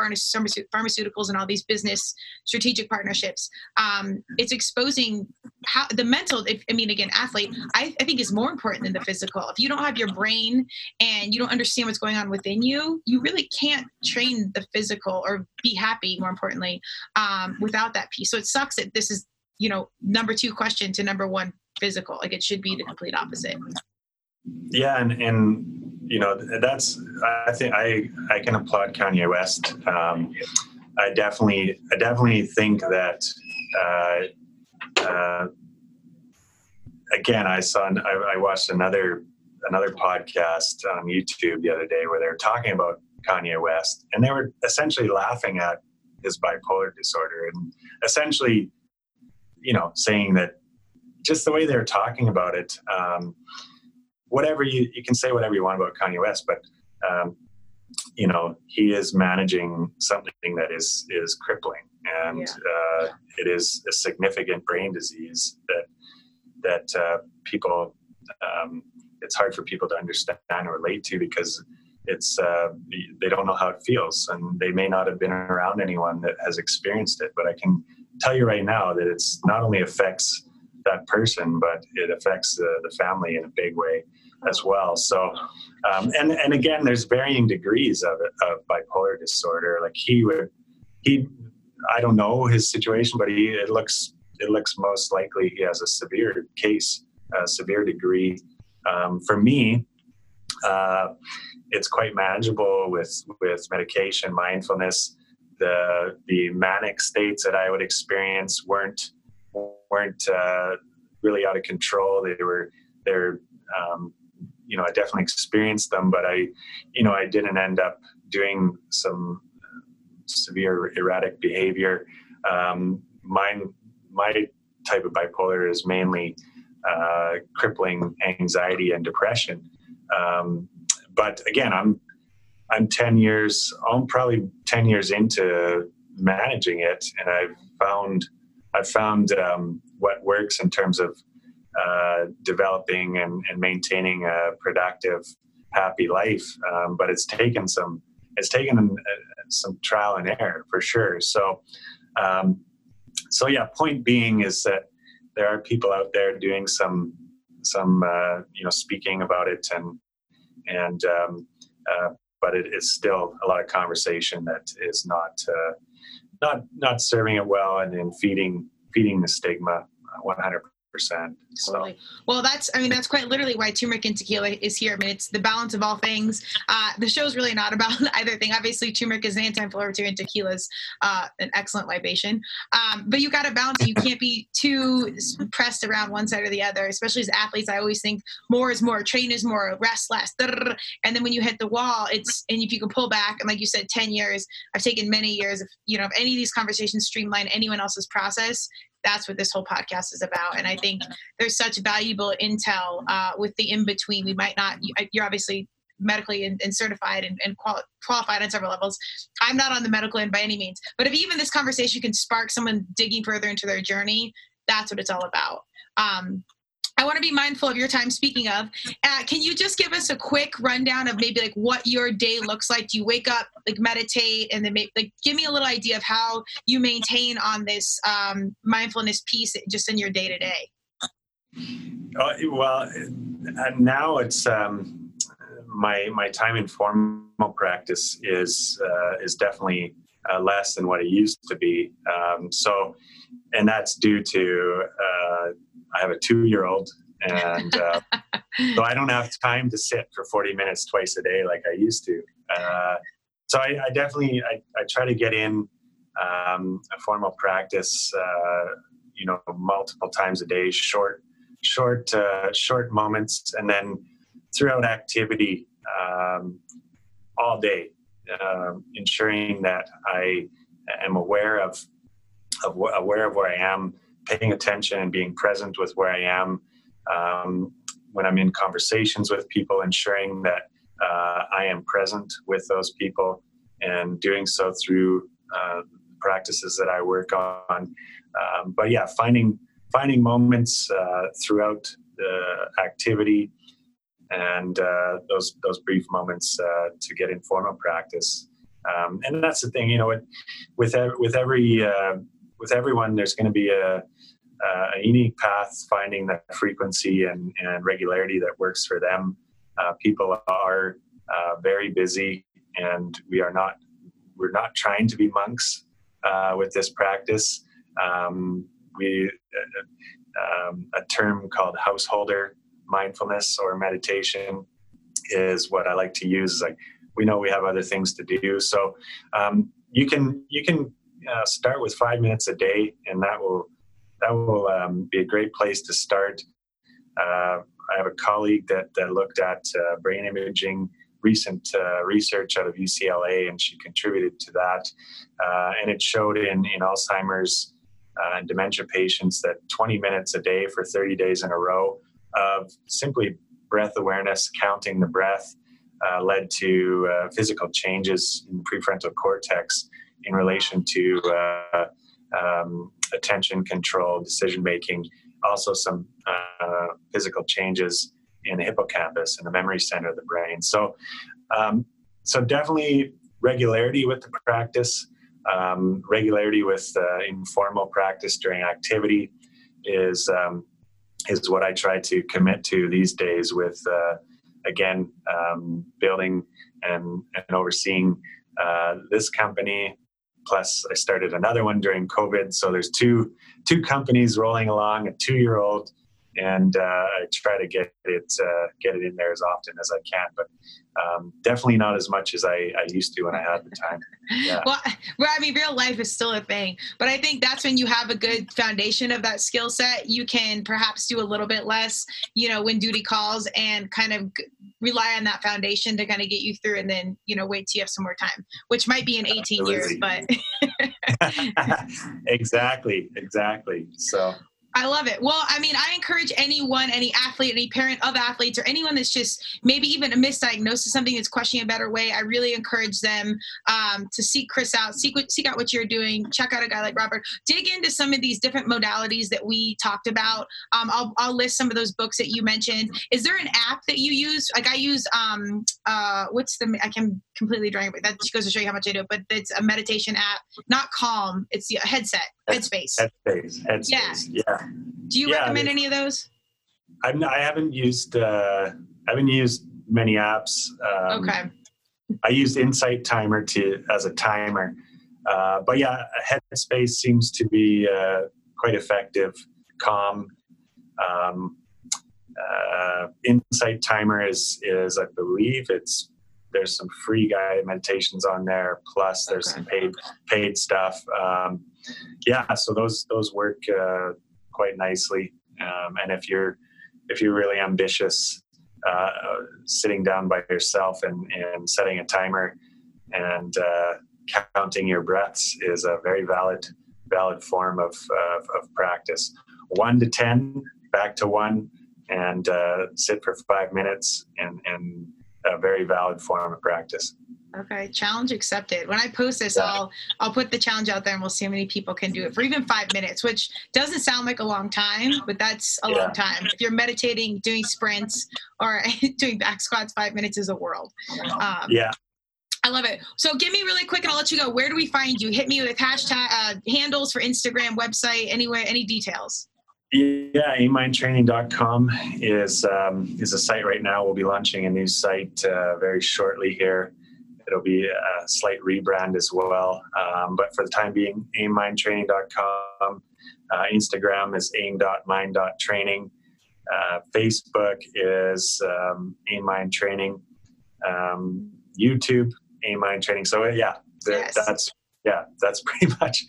pharmaceuticals and all these business strategic partnerships. Um, it's exposing how the mental, if, I mean, again, athlete, I, I think is more important than the physical. If you don't have your brain and you don't understand what's going on within you, you really can't train the physical or be happy, more importantly, um, without that piece. So it sucks that this is, you know, number two question to number one physical. Like it should be the complete opposite. Yeah, and and you know that's i think i i can applaud kanye west um, i definitely i definitely think that uh, uh, again i saw I, I watched another another podcast on youtube the other day where they were talking about kanye west and they were essentially laughing at his bipolar disorder and essentially you know saying that just the way they're talking about it um, whatever you you can say whatever you want about Kanye West, but um, you know he is managing something that is is crippling, and yeah. uh, it is a significant brain disease that that uh, people um, it's hard for people to understand or relate to because it's uh, they don't know how it feels and they may not have been around anyone that has experienced it but i can tell you right now that it's not only affects that person but it affects the, the family in a big way as well. So, um, and and again, there's varying degrees of of bipolar disorder. Like he would, he, I don't know his situation, but he it looks it looks most likely he has a severe case, a severe degree. Um, for me, uh, it's quite manageable with with medication, mindfulness. The the manic states that I would experience weren't weren't uh, really out of control. They were they're um, you know, I definitely experienced them, but I, you know, I didn't end up doing some severe erratic behavior. Um, mine, my type of bipolar is mainly uh, crippling anxiety and depression. Um, but again, I'm I'm 10 years, I'm probably 10 years into managing it, and I've found I've found um, what works in terms of uh, developing and, and, maintaining a productive, happy life. Um, but it's taken some it's taken uh, some trial and error for sure. So, um, so yeah. Point being is that there are people out there doing some some uh, you know speaking about it and and um, uh, but it is still a lot of conversation that is not uh, not not serving it well and, and feeding feeding the stigma 100 percent. Totally. Well, that's I mean that's quite literally why turmeric and tequila is here. I mean it's the balance of all things. Uh, the show is really not about (laughs) either thing. Obviously, turmeric is an anti-inflammatory, and tequila is uh, an excellent libation. Um, but you got to balance. You can't be too pressed around one side or the other. Especially as athletes, I always think more is more. Train is more. Rest less. And then when you hit the wall, it's and if you can pull back, and like you said, ten years. I've taken many years. If you know, if any of these conversations streamline anyone else's process, that's what this whole podcast is about. And I think there's such valuable intel uh, with the in between. We might not, you're obviously medically and, and certified and, and quali- qualified on several levels. I'm not on the medical end by any means, but if even this conversation can spark someone digging further into their journey, that's what it's all about. Um, I want to be mindful of your time. Speaking of, uh, can you just give us a quick rundown of maybe like what your day looks like? Do you wake up, like meditate, and then make, like give me a little idea of how you maintain on this um, mindfulness piece just in your day to day? Well, now it's um, my my time in formal practice is uh, is definitely uh, less than what it used to be. Um, so, and that's due to uh, I have a two year old, and uh, (laughs) so I don't have time to sit for 40 minutes twice a day like I used to. Uh, so I, I definitely I, I, try to get in um, a formal practice, uh, you know, multiple times a day, short short uh, short moments, and then throughout activity um, all day, um, ensuring that I am aware of of aware of where I am paying attention and being present with where I am um, when I'm in conversations with people, ensuring that uh, I am present with those people and doing so through uh, practices that I work on. Um, but yeah, finding finding moments uh, throughout the activity and uh, those those brief moments uh, to get informal practice. Um, and that's the thing, you know, with with, every uh, with everyone, there's going to be a, a, unique path finding that frequency and, and regularity that works for them. Uh, people are uh, very busy, and we are not we're not trying to be monks uh, with this practice. Um, we uh, um, a term called householder mindfulness or meditation is what I like to use. Like we know we have other things to do, so um, you can you can uh, start with five minutes a day, and that will that will um, be a great place to start. Uh, I have a colleague that, that looked at uh, brain imaging recent uh, research out of UCLA, and she contributed to that. Uh, and it showed in, in Alzheimer's uh, and dementia patients that 20 minutes a day for 30 days in a row of simply breath awareness, counting the breath, uh, led to physical changes in the prefrontal cortex in relation to uh, um, attention control, decision making, also some uh, physical changes in the hippocampus and the memory center of the brain. So, um, so definitely regularity with the practice, um, regularity with uh, informal practice during activity is um, is what I try to commit to these days. With uh, again um, building and, and overseeing uh, this company plus I started another one during COVID. So there's two two companies rolling along, a two year old, and uh, I try to get it uh, get it in there as often as I can. But um, definitely not as much as I, I used to when I had the time. Yeah. (laughs) well, well, I mean, real life is still a thing, but I think that's when you have a good foundation of that skill set. You can perhaps do a little bit less, you know, when duty calls, and kind of rely on that foundation to kind of get you through, and then you know wait till you have some more time, which might be in 18 Absolutely. years, but (laughs) (laughs) exactly, exactly. So I love it. Well, I mean, I encourage anyone, any athlete, any parent of athletes, or anyone that's just maybe even a misdiagnosis, something that's questioning a better way. I really encourage them um, to seek Kris out, seek seek out what you're doing, check out a guy like Robert, dig into some of these different modalities that we talked about. Um, I'll I'll list some of those books that you mentioned. Is there an app that you use? Like I use um uh what's the I can completely drawing but that just goes to show you how much I do. But it's a meditation app, not Calm. It's the headset, Headspace. Headspace. Headspace. Yeah. yeah. Do you yeah, recommend any of those? I'm, I haven't used. Uh, I haven't used many apps. Um, okay. I used Insight Timer to as a timer, uh, but yeah, Headspace seems to be uh, quite effective. Calm. Um, uh, Insight Timer is is I believe it's there's some free guided meditations on there. Plus, there's okay. some paid paid stuff. Um, yeah, so those those work uh, quite nicely. Um, and if you're if you're really ambitious, uh, sitting down by yourself and, and setting a timer and uh, counting your breaths is a very valid valid form of, of, practice. One to ten, back to one, and uh, sit for five minutes and and a very valid form of practice. Okay, challenge accepted. When I post this, yeah. I'll I'll put the challenge out there, and we'll see how many people can do it for even five minutes, which doesn't sound like a long time, but that's a yeah. long time. If you're meditating, doing sprints, or (laughs) doing back squats, five minutes is a world. Um, yeah. I love it. So give me really quick, and I'll let you go. Where do we find you? Hit me with hashtag uh, handles for Instagram, website, anywhere, any details. Yeah, aimmindtraining.com is um, is a site right now. We'll be launching a new site uh, very shortly here. It'll be a slight rebrand as well. Um, but for the time being, aimmindtraining.com. Uh, Instagram is aim.mind.training. Uh, Facebook is um, AimMindTraining. Um, YouTube, AimMindTraining. So yeah, yes. that's yeah, that's (laughs) pretty much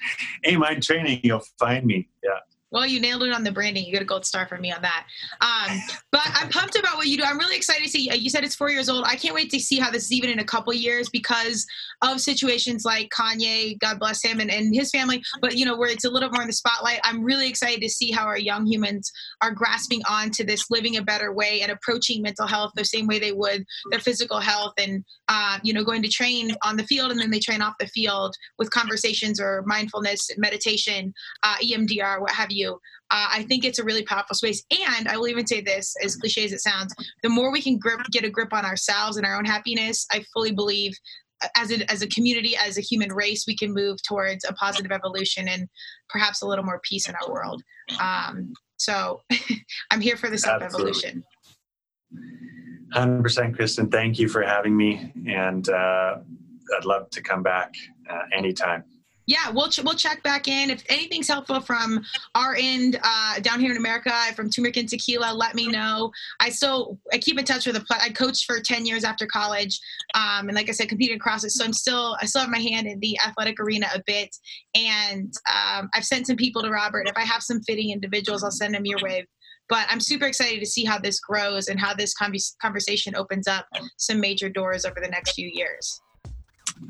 AimMindTraining. You'll find me. Yeah. Well, you nailed it on the branding. You get a gold star from me on that. Um, but I'm pumped about what you do. I'm really excited to see. You said it's four years old. I can't wait to see how this is even in a couple years because of situations like Kanye, God bless him, and, and his family. But you know, where it's a little more in the spotlight. I'm really excited to see how our young humans are grasping on to this living a better way and approaching mental health the same way they would their physical health, and uh, you know, going to train on the field and then they train off the field with conversations or mindfulness, meditation, uh, EMDR, what have you Uh, I think it's a really powerful space. And I will even say this, as cliche as it sounds, the more we can grip, get a grip on ourselves and our own happiness, I fully believe uh, as a, as a community, as a human race, we can move towards a positive evolution and perhaps a little more peace in our world. Um, so (laughs) I'm here for the self evolution. 100% Kristen, thank you for having me. And uh, I'd love to come back uh, anytime yeah, we'll ch- we'll check back in if anything's helpful from our end uh, down here in America from turmeric and tequila. Let me know. I still I keep in touch with the. I coached for ten years after college, um, and like I said, competed across it. So I'm still I still have my hand in the athletic arena a bit, and um, I've sent some people to Robert. If I have some fitting individuals, I'll send them your way but I'm super excited to see how this grows and how this conversation opens up some major doors over the next few years.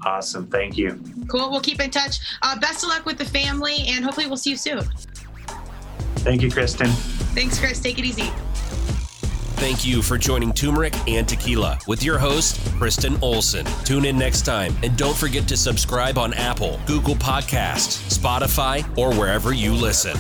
Awesome. Thank you. Cool. We'll keep in touch. Uh, best of luck with the family, and hopefully, we'll see you soon. Thank you, Kristen. Thanks, Kris. Take it easy. Thank you for joining Turmeric and Tequila with your host, Kristen Olson. Tune in next time, and don't forget to subscribe on Apple, Google Podcasts, Spotify, or wherever you listen.